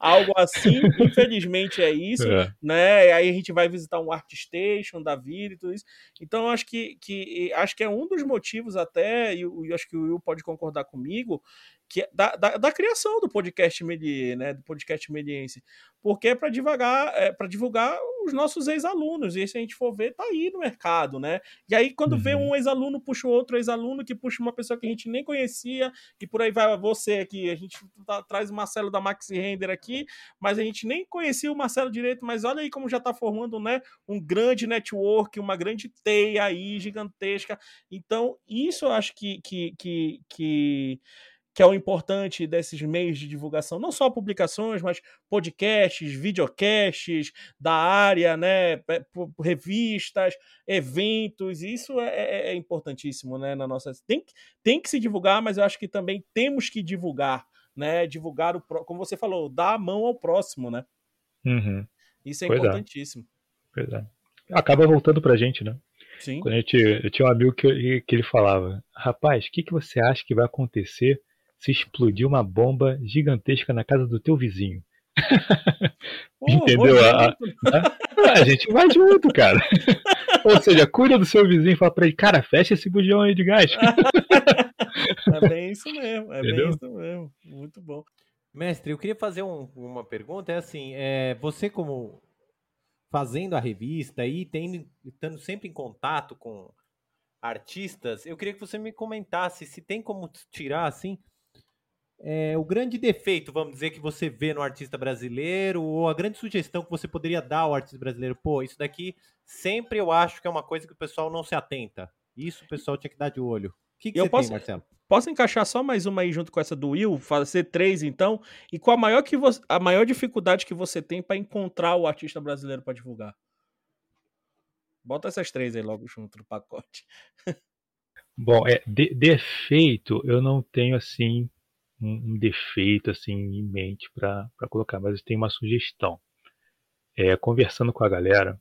Algo assim, infelizmente é isso, é. né? E aí a gente vai visitar um ArtStation da vida e tudo isso. Então, acho que, que acho que é um dos motivos até, e eu acho que o Will pode concordar comigo, que é da, da, da, criação do podcast Melier, né, do podcast Meliense, porque é para divulgar, é para divulgar os nossos ex-alunos, e se a gente for ver, tá aí no mercado, né? E aí quando uhum. vê um ex-aluno puxa outro ex-aluno que puxa uma pessoa que a gente nem conhecia, e por aí vai você aqui, a gente tá, traz o Marcelo da Maxi Render aqui, mas a gente nem conhecia o Marcelo direito, mas olha aí como já tá formando, né, um grande network, uma grande teia aí gigantesca. Então, isso eu acho que que que, que que é o importante desses meios de divulgação, não só publicações, mas podcasts, videocasts da área, né, revistas, eventos, isso é, é, é importantíssimo, né, na nossa tem, tem que se divulgar, mas eu acho que também temos que divulgar, né, divulgar o como você falou, dar a mão ao próximo, né? Uhum. Isso é pois é. importantíssimo. É. Pois é. Acaba voltando pra gente, né? Sim. Quando a gente, eu tinha um amigo que, que ele falava, rapaz, o que, que você acha que vai acontecer se explodir uma bomba gigantesca na casa do teu vizinho. Oh, Entendeu? A, a, a, gente vai junto, cara. Ou seja, cuida do seu vizinho e fala pra ele, cara, fecha esse bujão aí de gás. é bem isso mesmo, é Entendeu? bem isso mesmo. Muito bom. Mestre, eu queria fazer um, uma pergunta, é assim, é, você como fazendo a revista e tendo, estando sempre em contato com artistas, eu queria que você me comentasse se tem como tirar, assim, é, o grande defeito, vamos dizer, que você vê no artista brasileiro, ou a grande sugestão que você poderia dar ao artista brasileiro? Pô, isso daqui sempre eu acho que é uma coisa que o pessoal não se atenta. Isso o pessoal tinha que dar de olho. O que, que eu você posso, tem, Marcelo? Posso encaixar só mais uma aí junto com essa do Will? Fazer três, então? E qual a maior, que você, a maior dificuldade que você tem para encontrar o artista brasileiro para divulgar? Bota essas três aí logo junto no pacote. Bom, é, de, defeito, eu não tenho assim um, um defeito assim em mente para colocar, mas eu tenho uma sugestão. É, conversando com a galera,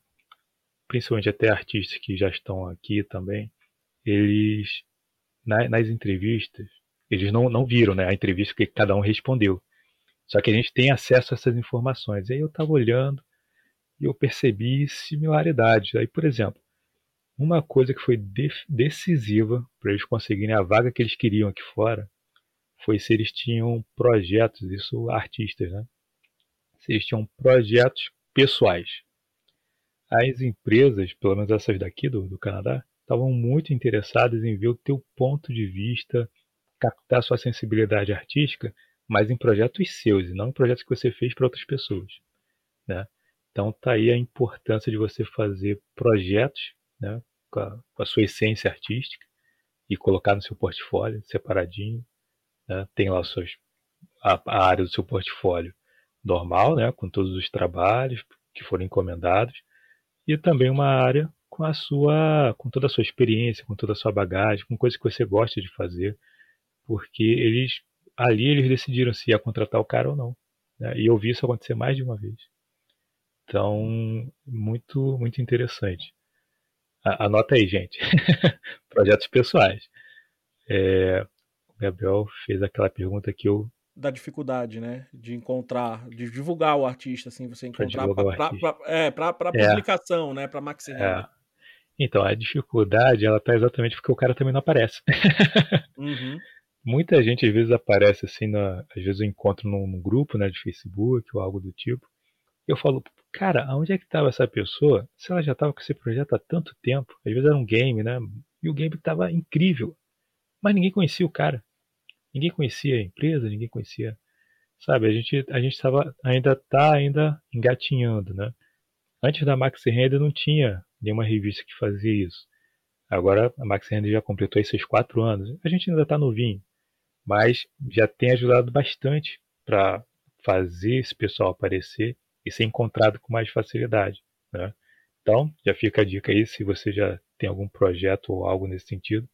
principalmente até artistas que já estão aqui também, eles na, nas entrevistas, eles não, não viram né, a entrevista que cada um respondeu. Só que a gente tem acesso a essas informações. Aí eu estava olhando e eu percebi similaridades. Aí, por exemplo, uma coisa que foi de decisiva para eles conseguirem a vaga que eles queriam aqui fora foi se eles tinham projetos, isso artistas, né? Se eles tinham projetos pessoais. As empresas, pelo menos essas daqui do, do Canadá, estavam muito interessadas em ver o teu ponto de vista, captar sua sensibilidade artística, mas em projetos seus e não em projetos que você fez para outras pessoas, né? Então tá aí a importância de você fazer projetos, né, com a, com a sua essência artística e colocar no seu portfólio separadinho. Né? Tem lá a, a, área do seu portfólio normal, né? com todos os trabalhos que foram encomendados, e também uma área com a sua, com toda a sua experiência, com toda a sua bagagem, com coisas que você gosta de fazer, porque eles ali eles decidiram se ia contratar o cara ou não. Né? E eu vi isso acontecer mais de uma vez. Então, muito, muito interessante. Anota aí, gente. Projetos pessoais. É, Gabriel fez aquela pergunta que eu. Da dificuldade, né? De encontrar, de divulgar o artista, assim, você encontrar para é, pra, pra é. publicação, né? Para maxi é. Então, a dificuldade, ela tá exatamente porque o cara também não aparece. Uhum. Muita gente às vezes aparece assim, na, às vezes eu encontro num, num grupo né, de Facebook ou algo do tipo. Eu falo, cara, aonde é que estava essa pessoa? Se ela já estava com esse projeto há tanto tempo, às vezes era um game, né? E o game estava incrível, mas ninguém conhecia o cara, ninguém conhecia a empresa, ninguém conhecia, sabe? A gente a gente estava ainda tá ainda engatinhando, né? Antes da Maxi Render não tinha nenhuma revista que fazia isso. Agora a Maxi Render já completou esses quatro anos. A gente ainda está novinho, mas já tem ajudado bastante para fazer esse pessoal aparecer e ser encontrado com mais facilidade. Né? Então, já fica a dica aí se você já tem algum projeto ou algo nesse sentido,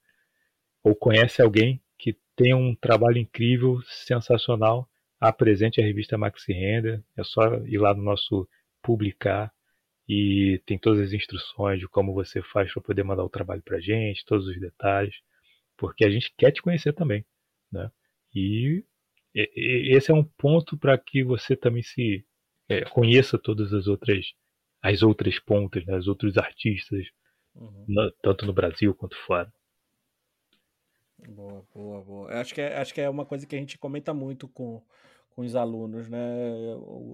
ou conhece alguém que tem um trabalho incrível, sensacional, apresente a revista Maxi Render. É só ir lá no nosso publicar e tem todas as instruções de como você faz para poder mandar o trabalho para a gente, todos os detalhes, porque a gente quer te conhecer também, né? E esse é um ponto para que você também se é, conheça todas as outras as outras pontas, né, os outros artistas, uhum. no, tanto no Brasil quanto fora. Boa, boa, boa. Acho que, é, acho que é uma coisa que a gente comenta muito com, com os alunos, né?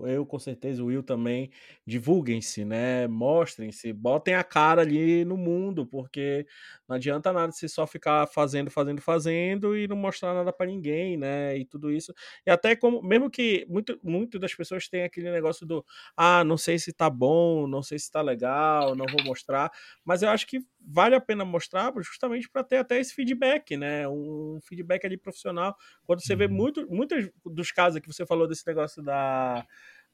Eu, com certeza, o Will também, divulguem-se, né? Mostrem-se, botem a cara ali no mundo, porque não adianta nada se só ficar fazendo, fazendo, fazendo e não mostrar nada para ninguém, né? E tudo isso. E até como, mesmo que muito, muito das pessoas têm aquele negócio do, ah, não sei se tá bom, não sei se tá legal, não vou mostrar, mas eu acho que vale a pena mostrar justamente para ter até esse feedback, né? Um feedback ali profissional. Quando você vê uhum. muito, muitos dos casos que você falou desse negócio da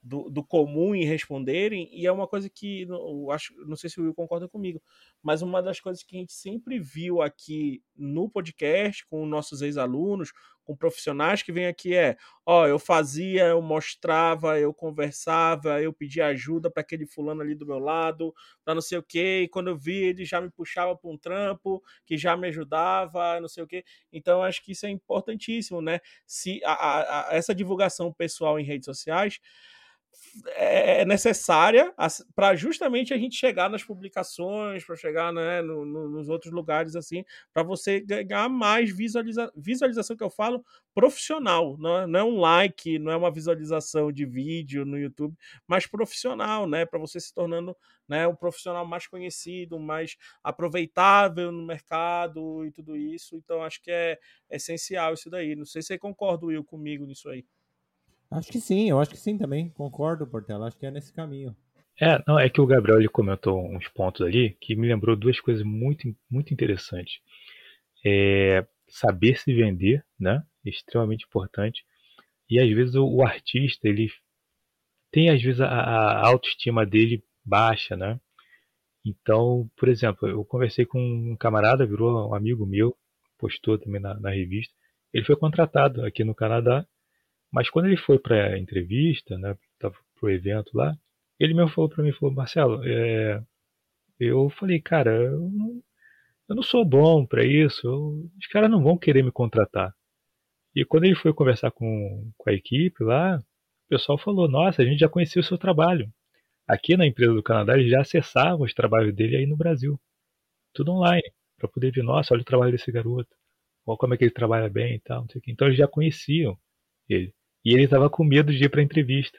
do, do, comum em responderem, e é uma coisa que eu acho, não sei se o Will concorda comigo, mas uma das coisas que a gente sempre viu aqui no podcast com nossos ex-alunos, com profissionais que vêm aqui é, ó, eu fazia, eu mostrava, eu conversava, eu pedia ajuda para aquele fulano ali do meu lado, para não sei o quê, e quando eu vi ele já me puxava para um trampo, que já me ajudava, não sei o quê. Então acho que isso é importantíssimo, né? Se a, a, a, essa divulgação pessoal em redes sociais é, é necessária para justamente a gente chegar nas publicações, para chegar né, no, no, nos outros lugares assim, para você ganhar mais visualiza visualização que eu falo profissional, não é, não é, um like, não é uma visualização de vídeo no YouTube, mas profissional, né, para você se tornando né, um profissional mais conhecido, mais aproveitável no mercado e tudo isso. Então acho que é essencial isso daí. Não sei se você concorda Will comigo nisso aí. Acho que sim, eu acho que sim também. Concordo, Portela. Acho que é nesse caminho. É, não, é que o Gabriel ele comentou uns pontos ali que me lembrou duas coisas muito, muito interessantes. É, saber se vender, né? Extremamente importante. E às vezes o, o artista, ele tem às vezes a, a, autoestima dele baixa, né? Então, por exemplo, eu conversei com um camarada, virou um amigo meu, postou também na, na revista. Ele foi contratado aqui no Canadá, mas quando ele foi para a entrevista, né, para o evento lá, ele mesmo falou para mim, falou, Marcelo, é, eu falei, cara, eu não, eu não sou bom para isso, eu, os caras não vão querer me contratar. E quando ele foi conversar com, com a equipe lá, o pessoal falou, nossa, a gente já conhecia o seu trabalho. Aqui na empresa do Canadá, eles já acessavam os trabalhos dele aí no Brasil. Tudo online, para poder ver, nossa, olha o trabalho desse garoto, olha como é que ele trabalha bem e tal. Então eles já conheciam ele. E ele estava com medo de ir para a entrevista.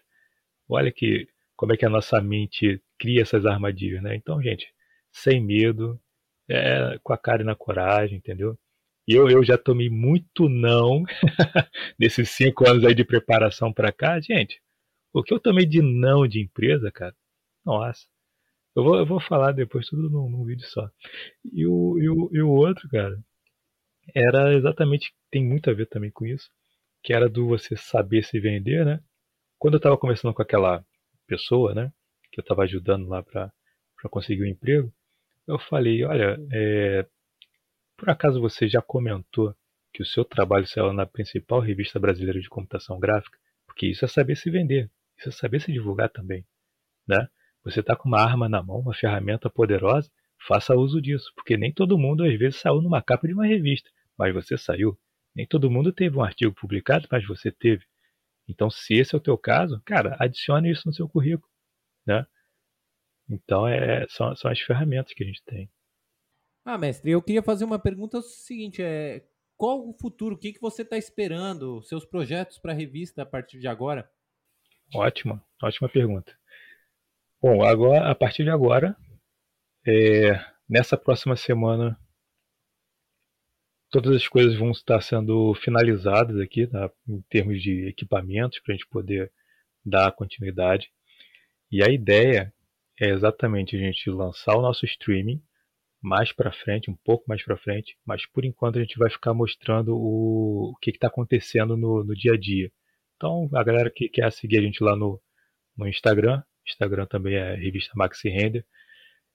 Olha que como é que a nossa mente cria essas armadilhas, né? Então, gente, sem medo, é, com a cara e na coragem, entendeu? Eu, eu já tomei muito não nesses cinco anos aí de preparação para cá, gente. O que eu tomei de não de empresa, cara, nossa. Eu vou, eu vou falar depois tudo num, num vídeo só. E o, e, o, e o outro, cara, era exatamente, tem muito a ver também com isso, que era do você saber se vender, né? Quando eu estava conversando com aquela pessoa, né, que eu estava ajudando lá para conseguir o um emprego, eu falei, olha, é, por acaso você já comentou que o seu trabalho saiu na principal revista brasileira de computação gráfica? Porque isso é saber se vender, isso é saber se divulgar também, né? Você está com uma arma na mão, uma ferramenta poderosa, faça uso disso, porque nem todo mundo às vezes saiu numa capa de uma revista, mas você saiu. Nem todo mundo teve um artigo publicado, mas você teve. Então, se esse é o teu caso, cara, adicione isso no seu currículo, né? Então, é, são, são as ferramentas que a gente tem. Ah, mestre, eu queria fazer uma pergunta seguinte, é qual o futuro, o que, que você está esperando, seus projetos para a revista a partir de agora? Ótima, ótima pergunta. Bom, agora, a partir de agora, é, nessa próxima semana todas as coisas vão estar sendo finalizadas aqui, tá? em termos de equipamentos, para a gente poder dar continuidade. E a ideia é exatamente a gente lançar o nosso streaming mais para frente, um pouco mais para frente, mas por enquanto a gente vai ficar mostrando o, o que está acontecendo no, no, dia a dia. Então, a galera que quer seguir a gente lá no, no Instagram, Instagram também é revista Maxi Render,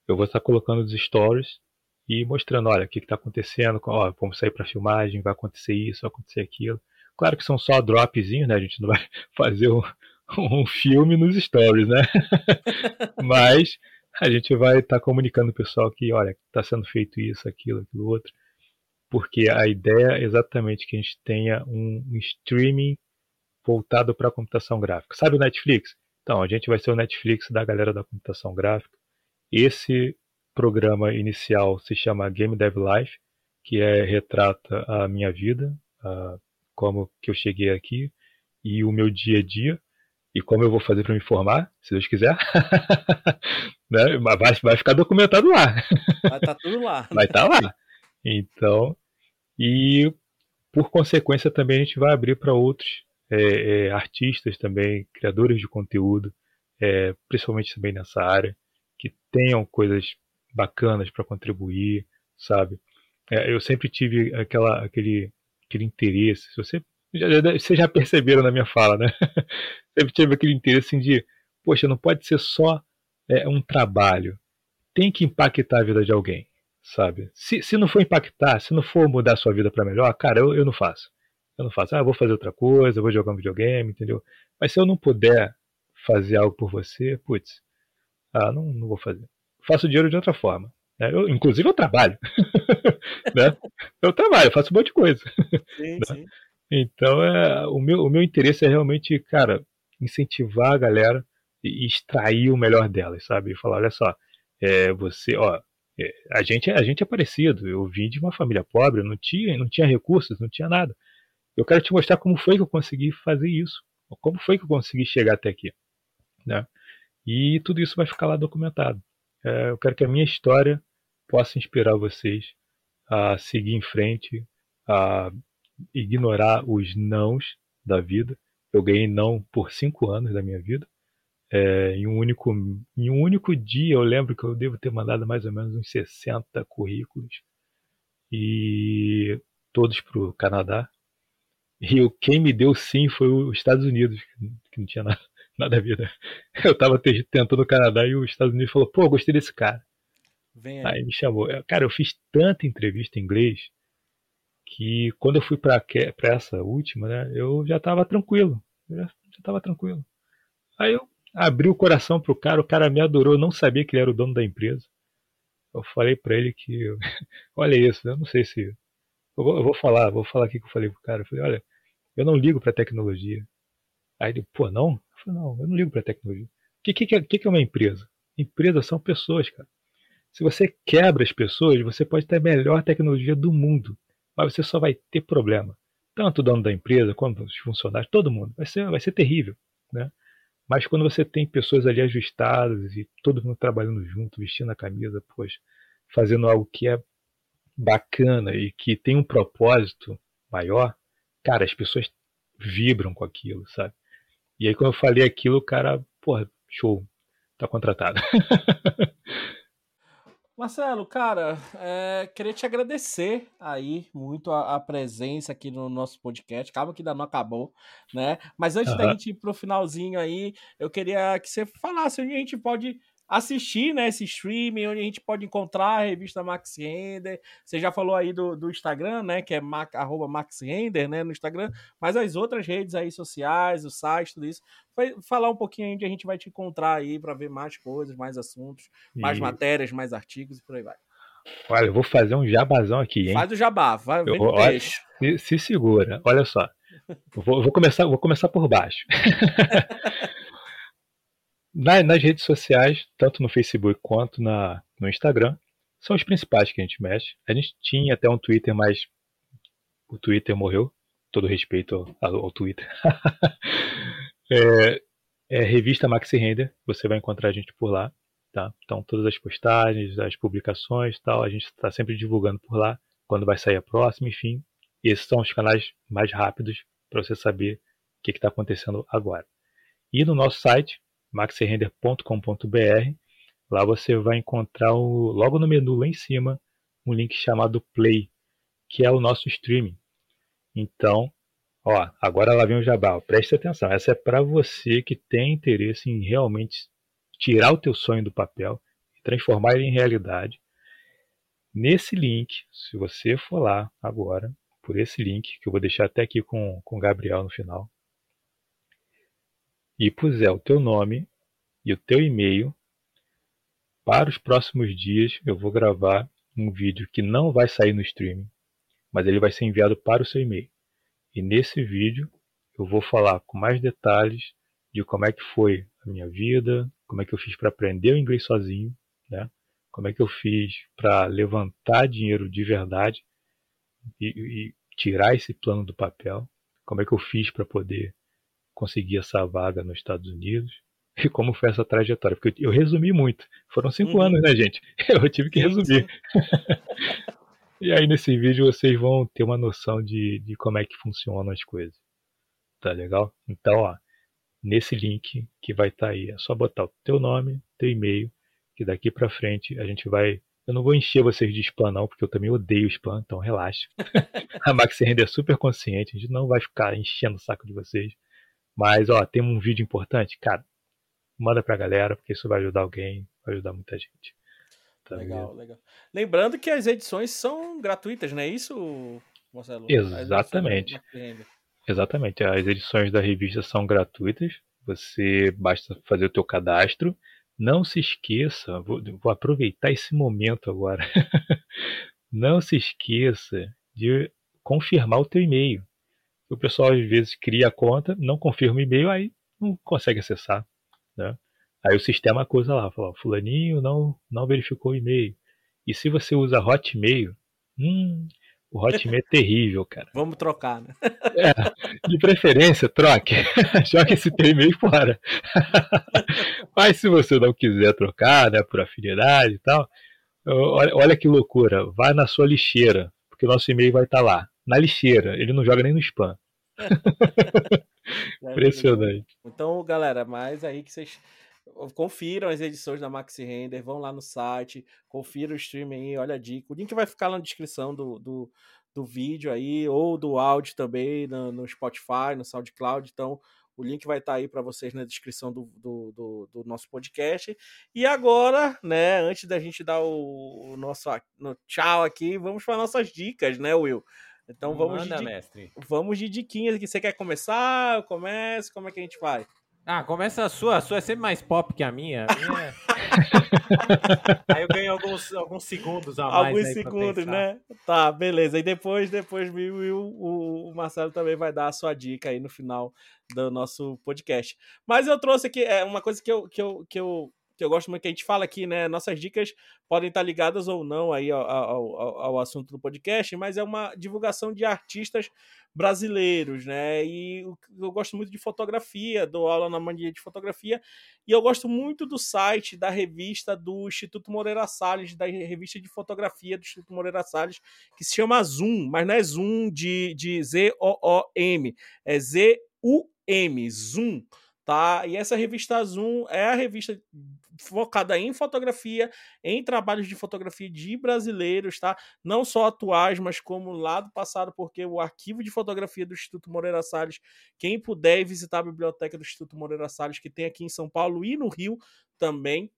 eu vou estar colocando os stories e mostrando, olha, o que está acontecendo, ó, vamos sair para filmagem, vai acontecer isso, vai acontecer aquilo. Claro que são só dropzinhos, né? A gente não vai fazer um, um filme nos stories, né? Mas a gente vai estar tá comunicando o pessoal que, olha, está sendo feito isso, aquilo, aquilo outro. Porque a ideia é exatamente que a gente tenha um, um streaming voltado para a computação gráfica. Sabe o Netflix? Então, a gente vai ser o Netflix da galera da computação gráfica. Esse programa inicial se chama Game Dev Life, que é retrata a minha vida, a, como que eu cheguei aqui e o meu dia a dia e como eu vou fazer para me formar, se Deus quiser. né? vai, vai ficar documentado lá. Vai estar tá tudo lá. Vai estar tá lá. Então, e por consequência também a gente vai abrir para outros é, é, artistas também, criadores de conteúdo, é, principalmente também nessa área, que tenham coisas bacanas para contribuir, sabe? É, eu sempre tive aquela, aquele, aquele interesse. Se você já, vocês já perceberam na minha fala, né? sempre tive aquele interesse de, poxa, não pode ser só é, um trabalho. Tem que impactar a vida de alguém, sabe? Se, se não for impactar, se não for mudar a sua vida para melhor, cara, eu, eu não faço. Eu não faço. Ah, vou fazer outra coisa, vou jogar um videogame, entendeu? Mas se eu não puder fazer algo por você, putz, ah, não, não vou fazer faço dinheiro de outra forma. Né? Eu, inclusive eu trabalho. né? Eu trabalho, eu faço um monte de coisa. Sim, né? sim. Então é, o, meu, o meu interesse é realmente, cara, incentivar a galera e extrair o melhor delas, sabe? E falar, olha só, é, você, ó, é, a gente, a gente é parecido. Eu vim de uma família pobre, não tinha, não tinha recursos, não tinha nada. Eu quero te mostrar como foi que eu consegui fazer isso, como foi que eu consegui chegar até aqui, né? E tudo isso vai ficar lá documentado. É, eu quero que a minha história possa inspirar vocês a seguir em frente, a ignorar os nãos da vida. Eu ganhei não por cinco anos da minha vida. É, em, um único, em um único dia, eu lembro que eu devo ter mandado mais ou menos uns 60 currículos. E todos para o Canadá. E quem me deu sim foi os Estados Unidos, que não tinha nada, nada a ver. Né? Eu tava tentando o Canadá e os Estados Unidos falou, pô, gostei desse cara. Vem aí. aí me chamou. Cara, eu fiz tanta entrevista em inglês que quando eu fui para essa última, né, eu já estava tranquilo. Eu já, estava tranquilo. Aí eu abri o coração pro cara, o cara me adorou, eu não sabia que ele era o dono da empresa. Eu falei para ele que, olha isso, eu não sei se. Eu vou, eu vou falar, vou falar aqui que eu falei pro cara. Eu falei, olha, eu não ligo para tecnologia. Aí ele, pô, não? Falei, não, eu não ligo para tecnologia. O que, que, que, que é uma empresa? Empresas são pessoas, cara. Se você quebra as pessoas, você pode ter a melhor tecnologia do mundo mas você só vai ter problema. Tanto o dono da empresa quanto os funcionários, todo mundo. Vai ser, vai ser terrível. Né? Mas quando você tem pessoas ali ajustadas e todo mundo trabalhando junto, vestindo a camisa, fazendo algo que é bacana e que tem um propósito maior, cara, as pessoas vibram com aquilo, sabe? E aí quando eu falei aquilo, o cara, porra, show, tá contratado. Marcelo, cara, é, queria te agradecer aí muito a, a, presença aqui no nosso podcast. Calma que ainda não acabou, né? Mas antes uhum. da gente ir pro finalzinho aí, eu queria que você falasse onde a gente pode assistir né, esse streaming, onde a gente pode encontrar a revista Max Render. Você já falou aí do, do Instagram, né? Que é mac, arroba Max Render, né? No Instagram, mas as outras redes aí sociais, o site, tudo isso. Vai falar um pouquinho onde a gente vai te encontrar aí para ver mais coisas, mais assuntos, mais matérias, mais artigos e por aí vai. Olha, eu vou fazer um jabazão aqui, hein? Faz o jabá, vai, eu, olha, se, se, segura. Olha só. Vou, vou, começar, vou começar por baixo. Na, nas redes sociais, tanto no Facebook quanto na, no Instagram, são os principais que a gente mexe. A gente tinha até um Twitter, mas o Twitter morreu. Todo respeito ao, ao Twitter. é, é, revista Maxi Render, você vai encontrar a gente por lá. Tá? Então, todas as postagens, as publicações tal, a gente está sempre divulgando por lá. Quando vai sair a próxima, enfim. Esses são os canais mais rápidos para você saber o que está acontecendo agora. E no nosso site, maxirender.com.br. Lá você vai encontrar o, logo no menu lá em cima um link chamado Play, que é o nosso streaming. Então, ó, agora lá vem o jabá. Preste atenção. Essa é para você que tem interesse em realmente tirar o teu sonho do papel e transformar ele em realidade. Nesse link, se você for lá agora, por esse link, que eu vou deixar até aqui com, com o Gabriel no final, e puser o teu nome e o teu e-mail, para os próximos dias eu vou gravar um vídeo que não vai sair no streaming, mas ele vai ser enviado para o seu e-mail. E nesse vídeo eu vou falar com mais detalhes de como é que foi a minha vida, como é que eu fiz para aprender o inglês sozinho, né? como é que eu fiz para levantar dinheiro de verdade e, e tirar esse plano do papel, como é que eu fiz para poder conseguir essa vaga nos Estados Unidos e como foi essa trajetória. Porque eu, resumi muito. Foram cinco uhum. anos, né, gente? Eu tive que resumir. e aí nesse vídeo vocês vão ter uma noção de, de como é que funcionam as coisas. Tá legal? Então, ó, nesse link que vai estar tá aí, é só botar o teu nome, teu e-mail, que daqui para frente a gente vai eu não vou encher vocês de spam, não, porque eu também odeio spam, então relaxa. a Maxi Render é super consciente, a gente não vai ficar enchendo o saco de vocês. Mas, ó, tem um vídeo importante, cara. Manda pra galera, porque isso vai ajudar alguém, vai ajudar muita gente. Tá legal, vendo? legal. Lembrando que as edições são gratuitas, não é isso, Marcelo? Exatamente. Exatamente. As edições da revista são gratuitas. Você basta fazer o teu cadastro. Não se esqueça, vou, vou aproveitar esse momento agora. não se esqueça de confirmar o teu e-mail. O pessoal às vezes cria a conta, não confirma o e-mail, aí não consegue acessar. Né? Aí o sistema acusa lá, fala, fulaninho não, não verificou o e-mail. E se você usa Hotmail, hum, o Hotmail é terrível, cara. Vamos trocar, né? É, de preferência, troque. Joga esse teu e-mail fora. Mas se você não quiser trocar, né, por afinidade e tal, olha, olha que loucura. Vai na sua lixeira, porque o nosso e-mail vai estar lá. Na lixeira, ele não joga nem no spam. Impressionante. Então, galera, mais aí que vocês confiram as edições da Maxi Render, vão lá no site, confiram o streaming aí, olha a dica. O link vai ficar na descrição do, do, do vídeo aí, ou do áudio também, no, no Spotify, no SoundCloud. Então, O link vai estar tá aí para vocês na descrição do, do, do, do, nosso podcast. E agora, né, antes da gente dar o, o nosso no tchau aqui, vamos para nossas dicas, né, Will? Então vamos Manda, de, mestre. Vamos de diquinhas aqui. Você quer começar? Eu começo? Como é que a gente vai? Ah, começa a sua. A sua é sempre mais pop que a minha. A minha... É aí eu ganho alguns, alguns segundos a mais. Alguns segundos, né? Tá, beleza. E depois, depois o, o Marcelo também vai dar a sua dica aí no final do nosso podcast. Mas eu trouxe aqui é uma coisa que eu, que eu, que eu que eu gosto muito que a gente fala aqui, né? Nossas dicas podem estar ligadas ou não aí ao, ao, ao, assunto do podcast, mas é uma divulgação de artistas brasileiros, né? E eu gosto muito de fotografia, dou aula na mania de fotografia, e eu gosto muito do site da revista do Instituto Moreira Salles, da revista de fotografia do Instituto Moreira Salles, que se chama Zoom, mas não é Zoom de, de Z-O-O-M, é Z-U-M, Zoom tá? E essa revista Zoom é a revista focada em fotografia, em trabalhos de fotografia de brasileiros, tá? Não só atuais, mas como lá do passado, porque o arquivo de fotografia do Instituto Moreira Salles, quem puder visitar a biblioteca do Instituto Moreira Salles, que tem aqui em São Paulo e no Rio também,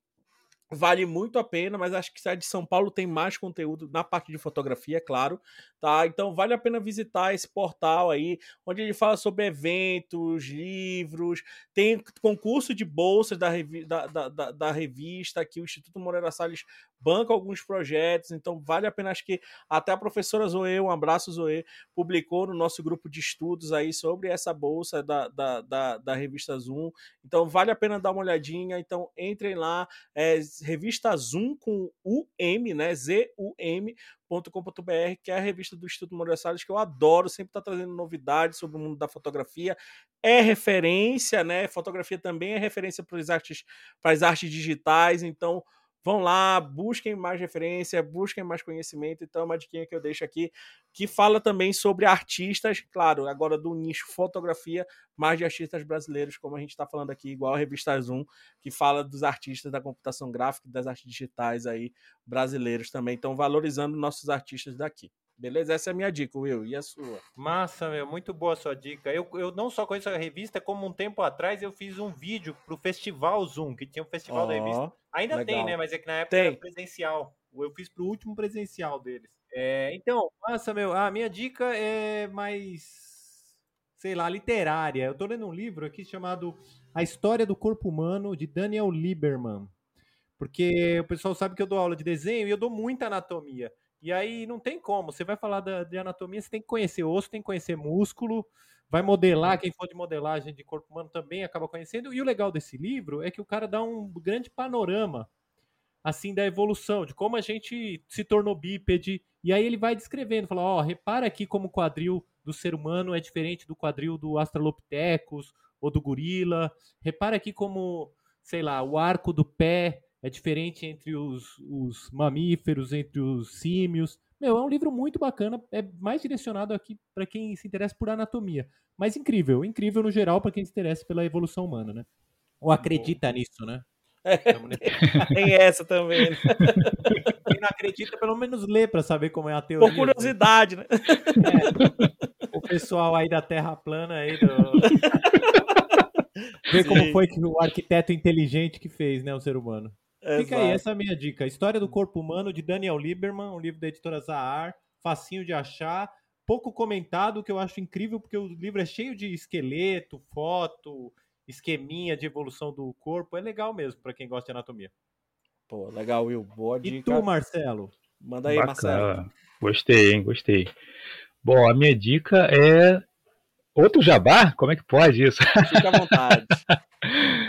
vale muito a pena, mas acho que a de São Paulo tem mais conteúdo na parte de fotografia, é claro, tá? Então vale a pena visitar esse portal aí, onde ele fala sobre eventos, livros, tem concurso de bolsas da, revi da, da, da, revista, que o Instituto Moreira Salles banca alguns projetos, então vale a pena, acho que até a professora Zoe, um abraço Zoe, publicou no nosso grupo de estudos aí sobre essa bolsa da, da, da, da revista Zoom, então vale a pena dar uma olhadinha, então entrem lá, é, revista Zoom com UM, né, Z-U-M, .com.br, que é a revista do Instituto Moreira Salles, que eu adoro, sempre está trazendo novidades sobre o mundo da fotografia. É referência, né? Fotografia também é referência para as artes, para as artes digitais, então Vão lá, busquem mais referência, busquem mais conhecimento. Então, é uma dica que eu deixo aqui, que fala também sobre artistas, claro, agora do nicho fotografia, mais de artistas brasileiros, como a gente está falando aqui, igual a revista Zoom, que fala dos artistas da computação gráfica e das artes digitais aí brasileiros também. Então, valorizando nossos artistas daqui. Beleza? Essa é a minha dica, Will. E a sua? Massa, meu. Muito boa a sua dica. Eu, eu não só conheço a revista, como um tempo atrás eu fiz um vídeo pro Festival Zoom, que tinha um festival oh, da revista. Ainda legal. tem, né? Mas é que na época tem. era presencial. Eu fiz pro último presencial deles. É, então, massa, meu. A minha dica é mais sei lá, literária. Eu tô lendo um livro aqui chamado A História do Corpo Humano, de Daniel Lieberman. Porque o pessoal sabe que eu dou aula de desenho e eu dou muita anatomia. E aí não tem como. Você vai falar da, de anatomia, você tem que conhecer osso, tem que conhecer músculo, vai modelar, quem for de modelagem de corpo humano também acaba conhecendo. E o legal desse livro é que o cara dá um grande panorama assim da evolução, de como a gente se tornou bípede. E aí ele vai descrevendo, fala, ó, oh, repara aqui como o quadril do ser humano é diferente do quadril do Australopithecus ou do gorila. Repara aqui como, sei lá, o arco do pé é diferente entre os, os mamíferos, entre os símios. Meu, é um livro muito bacana, é mais direcionado aqui para quem se interessa por anatomia. Mas incrível, incrível no geral para quem se interessa pela evolução humana, né? Ou acredita nisso, né? É, tem essa também. Né? Quem não acredita, pelo menos lê para saber como é a teoria. Por curiosidade, né? É, o pessoal aí da Terra plana aí do... Ver como foi que o arquiteto inteligente que fez, né, o ser humano. Fica aí, essa é a minha dica. História do Corpo Humano, de Daniel Lieberman, um livro da editora Zahar, facinho de achar, pouco comentado, que eu acho incrível, porque o livro é cheio de esqueleto, foto, esqueminha de evolução do corpo. É legal mesmo para quem gosta de anatomia. Pô, legal, Will. Boa dica. E tu, Marcelo? Manda aí, Bacana. Marcelo. Gostei, hein? Gostei. Bom, a minha dica é outro jabá? Como é que pode isso? Fica à vontade.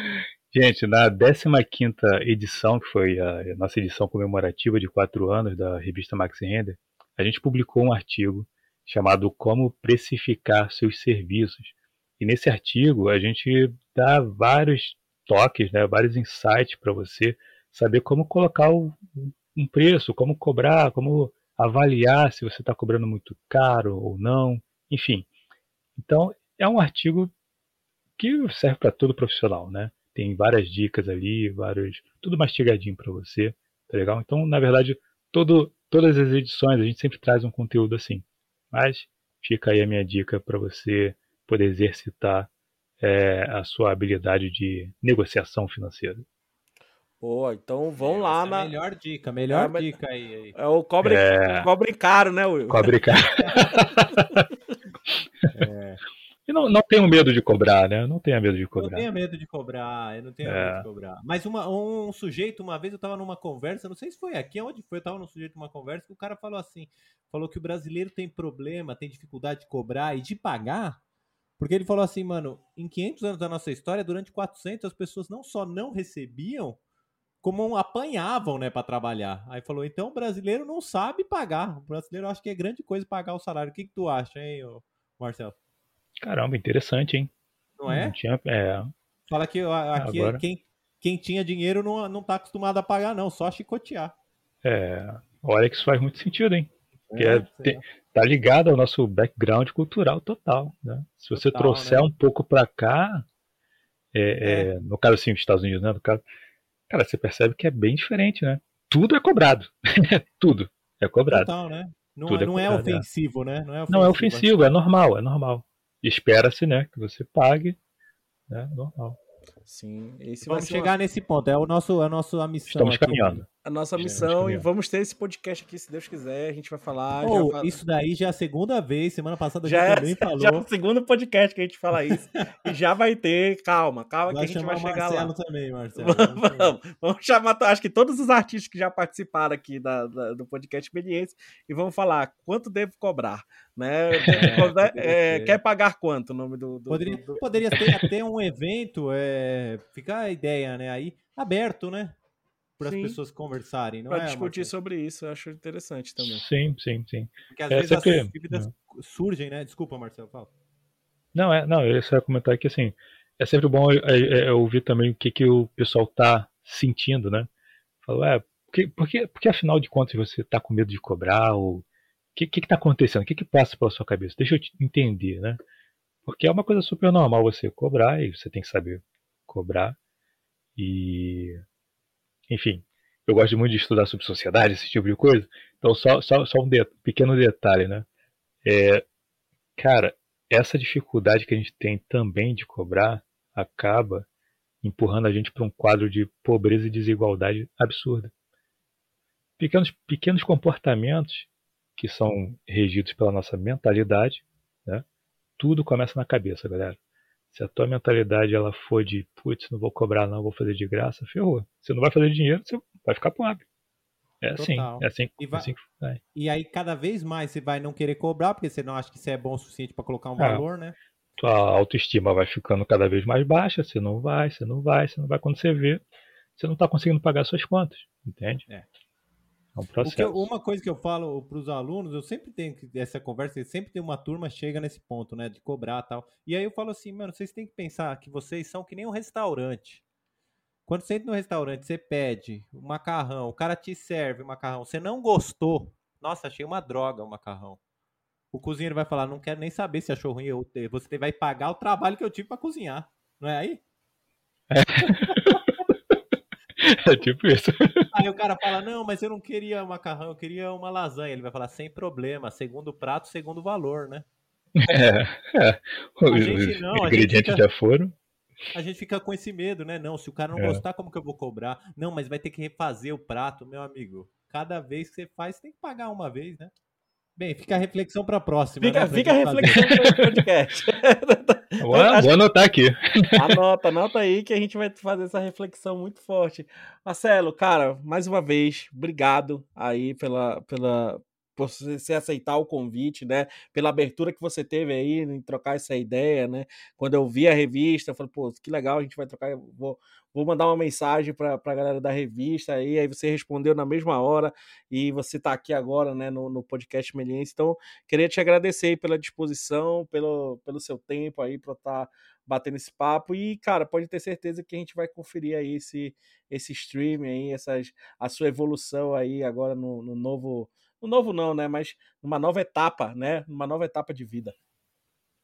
Gente, na 15ª edição, que foi a nossa edição comemorativa de quatro anos da revista Max Render, a gente publicou um artigo chamado Como Precificar Seus Serviços. E nesse artigo a gente dá vários toques, né, vários insights para você saber como colocar um preço, como cobrar, como avaliar se você está cobrando muito caro ou não, enfim. Então, é um artigo que serve para todo profissional, né? Tem várias dicas ali, vários, tudo mastigadinho para você, tá legal? Então, na verdade, todo, todas as edições a gente sempre traz um conteúdo assim. Mas fica aí a minha dica para você poder exercitar é, a sua habilidade de negociação financeira. Pô, então vão é, lá na. É melhor dica, melhor é, dica aí, aí. É o cobre, é... cobre caro, né, Will? Cobre caro. E não, não tenho medo de cobrar, né? Não tenha medo de cobrar. Não tenha medo de cobrar, eu não tenho é. medo de cobrar. Mas uma, um sujeito, uma vez eu tava numa conversa, não sei se foi aqui, onde foi, eu tava num sujeito numa conversa, que o cara falou assim, falou que o brasileiro tem problema, tem dificuldade de cobrar e de pagar, porque ele falou assim, mano, em 500 anos da nossa história, durante 400 as pessoas não só não recebiam, como apanhavam, né, para trabalhar. Aí falou, então o brasileiro não sabe pagar. O brasileiro acha que é grande coisa pagar o salário. O que, que tu acha, hein, Marcelo? Caramba, interessante, hein? Não é? Não tinha, é... Fala que aqui Agora... quem, quem tinha dinheiro não, não tá acostumado a pagar, não, só chicotear. É, olha que isso faz muito sentido, hein? Porque é, é, tá ligado ao nosso background cultural total, né? Se você total, trouxer né? um pouco para cá, é, é, é. no caso assim, os Estados Unidos, né? No caso, cara, você percebe que é bem diferente, né? Tudo é cobrado, tudo é cobrado. Total, né? Não, é, não é, cobrado, ofensivo, né? Não é ofensivo, não é, ofensivo é normal, é normal espera-se, né, que você pague, né, normal. Sim, esse vamos chegar uma... nesse ponto. É o nosso, a nossa missão. Estamos aqui. caminhando. A nossa missão e vamos ter esse podcast aqui, se Deus quiser. A gente vai falar. Oh, vai... Isso daí já é a segunda vez. Semana passada já, já também falou. Já é o segundo podcast que a gente fala isso. e já vai ter. Calma, calma vai que a gente vai chegar Marcelo lá. também, Marcelo. Vamos, vamos, vamos, chamar, acho que todos os artistas que já participaram aqui da, da do podcast experiência e vamos falar quanto devo cobrar. Né? É, é, quer pagar quanto o nome do. do poderia, do, do... poderia ter até um evento, é, fica a ideia, né? Aí aberto, né? Para as pessoas conversarem, não pra é? discutir sobre isso, eu acho interessante também. Sim, sim, sim. Porque às é, vezes sempre... as dúvidas surgem, né? Desculpa, Marcelo, fala. Não, é, não, eu só ia comentar que assim, é sempre bom é, é, é, ouvir também o que, que o pessoal tá sentindo, né? Falar, é, porque, porque, porque afinal de contas você tá com medo de cobrar ou que, que, que tá acontecendo? O que, que passa pela sua cabeça? Deixa eu entender, né? Porque é uma coisa super normal você cobrar e você tem que saber cobrar. E. Enfim, eu gosto muito de estudar sobre sociedade, esse tipo de coisa. Então, só, só, só um de, pequeno detalhe, né? É, cara, essa dificuldade que a gente tem também de cobrar acaba empurrando a gente para um quadro de pobreza e desigualdade absurda. Pequenos, pequenos comportamentos que são regidos pela nossa mentalidade, né? Tudo começa na cabeça, galera. Se a tua mentalidade ela for de, putz, não vou cobrar não, vou fazer de graça, ferrou. Você não vai fazer dinheiro, você vai ficar pobre. É assim, é assim, e, vai, assim que vai. E aí cada vez mais você vai não querer cobrar, porque você não acha que isso é bom o suficiente para colocar um é. valor, né? Tua autoestima vai ficando cada vez mais baixa, você não vai, você não vai, você não vai. Quando você vê, você não está conseguindo pagar suas contas, entende? É. É um processo. Eu, uma coisa que eu falo para os alunos, eu sempre tenho essa conversa, sempre tem uma turma chega nesse ponto, né, de cobrar tal. E aí eu falo assim, mano, vocês têm que pensar que vocês são que nem um restaurante. Quando você entra no restaurante, você pede um macarrão, o cara te serve o macarrão, você não gostou, nossa, achei uma droga o macarrão. O cozinheiro vai falar, não quero nem saber se achou ruim, você vai pagar o trabalho que eu tive para cozinhar. Não é aí? É. é tipo isso. Aí o cara fala, não, mas eu não queria macarrão, eu queria uma lasanha. Ele vai falar, sem problema, segundo prato, segundo valor, né? É, é. Os, gente, não, os ingredientes fica, já foram. A gente fica com esse medo, né? Não, se o cara não é. gostar, como que eu vou cobrar? Não, mas vai ter que refazer o prato, meu amigo. Cada vez que você faz, você tem que pagar uma vez, né? Bem, fica a reflexão para a próxima. Fica, né, fica a reflexão para o podcast. Vou, vou anotar aqui. Anota, anota aí que a gente vai fazer essa reflexão muito forte. Marcelo, cara, mais uma vez, obrigado aí pela, pela, por você aceitar o convite, né? Pela abertura que você teve aí em trocar essa ideia, né? Quando eu vi a revista, eu falei, pô, que legal, a gente vai trocar, vou, vou mandar uma mensagem para a galera da revista aí, aí você respondeu na mesma hora e você está aqui agora, né, no, no podcast Meliense. Então, queria te agradecer pela disposição, pelo, pelo seu tempo aí para estar tá batendo esse papo e, cara, pode ter certeza que a gente vai conferir aí esse, esse stream aí, essas, a sua evolução aí agora no, no novo, no novo não, né, mas numa nova etapa, né, numa nova etapa de vida.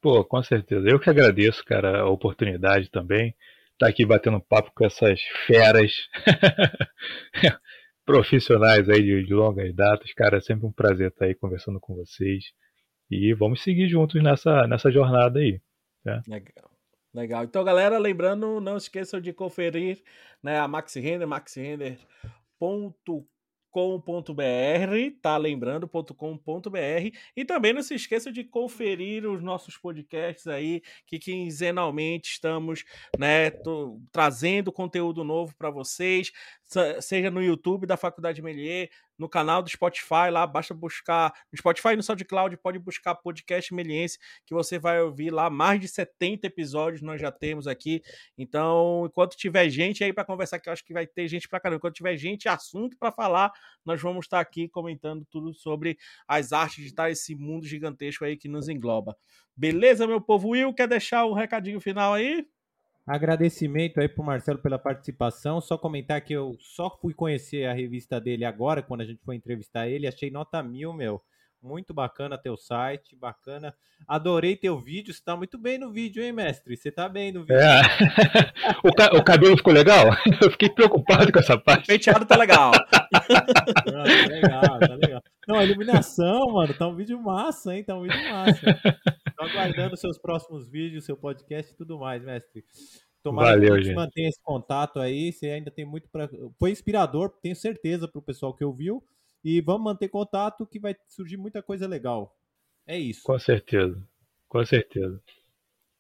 Pô, com certeza. Eu que agradeço, cara, a oportunidade também estar tá aqui batendo papo com essas feras profissionais aí de, de, longas datas. Cara, é sempre um prazer estar aí conversando com vocês. E vamos seguir juntos nessa, nessa jornada aí. Tá? Legal. Legal. Então, galera, lembrando, não esqueçam de conferir né, a Maxi Render, maxirender.com com.br, tá lembrando, .com.br e também não se esqueça de conferir os nossos podcasts aí, que quinzenalmente estamos, né, trazendo conteúdo novo para vocês, seja no YouTube da Faculdade Melier, no canal do Spotify, lá basta buscar no Spotify e no SoundCloud, pode buscar podcast Meliense, que você vai ouvir lá mais de 70 episódios nós já temos aqui. Então, enquanto tiver gente aí para conversar, que eu acho que vai ter gente para caramba, enquanto tiver gente, assunto para falar, nós vamos estar aqui comentando tudo sobre as artes de estar esse mundo gigantesco aí que nos engloba. Beleza, meu povo? Will, quer deixar o recadinho final aí? Agradecimento aí pro Marcelo pela participação. Só comentar que eu só fui conhecer a revista dele agora, quando a gente foi entrevistar ele. Achei nota mil, meu. Muito bacana teu site, bacana. Adorei teu vídeo. Você tá muito bem no vídeo, hein, mestre? Você tá bem no vídeo. É. o, ca o, cabelo ficou legal? Eu fiquei preocupado com essa parte. O penteado tá legal. Não, tá legal, tá legal. Não, a iluminação, mano, tá um vídeo massa, hein? Tá um vídeo massa. Tô aguardando seus próximos vídeos, seu podcast e tudo mais, mestre. Tomara Valeu, que a gente mantenha esse contato aí. Você ainda tem muito para. Foi inspirador, tenho certeza, para o pessoal que ouviu. E vamos manter contato que vai surgir muita coisa legal. É isso. Com certeza. Com certeza.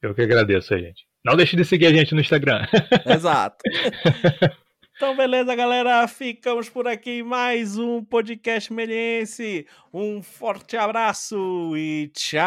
Eu que agradeço a gente. Não deixe de seguir a gente no Instagram. Exato. Então, beleza, galera. Ficamos por aqui. Mais um podcast meliense. Um forte abraço e tchau.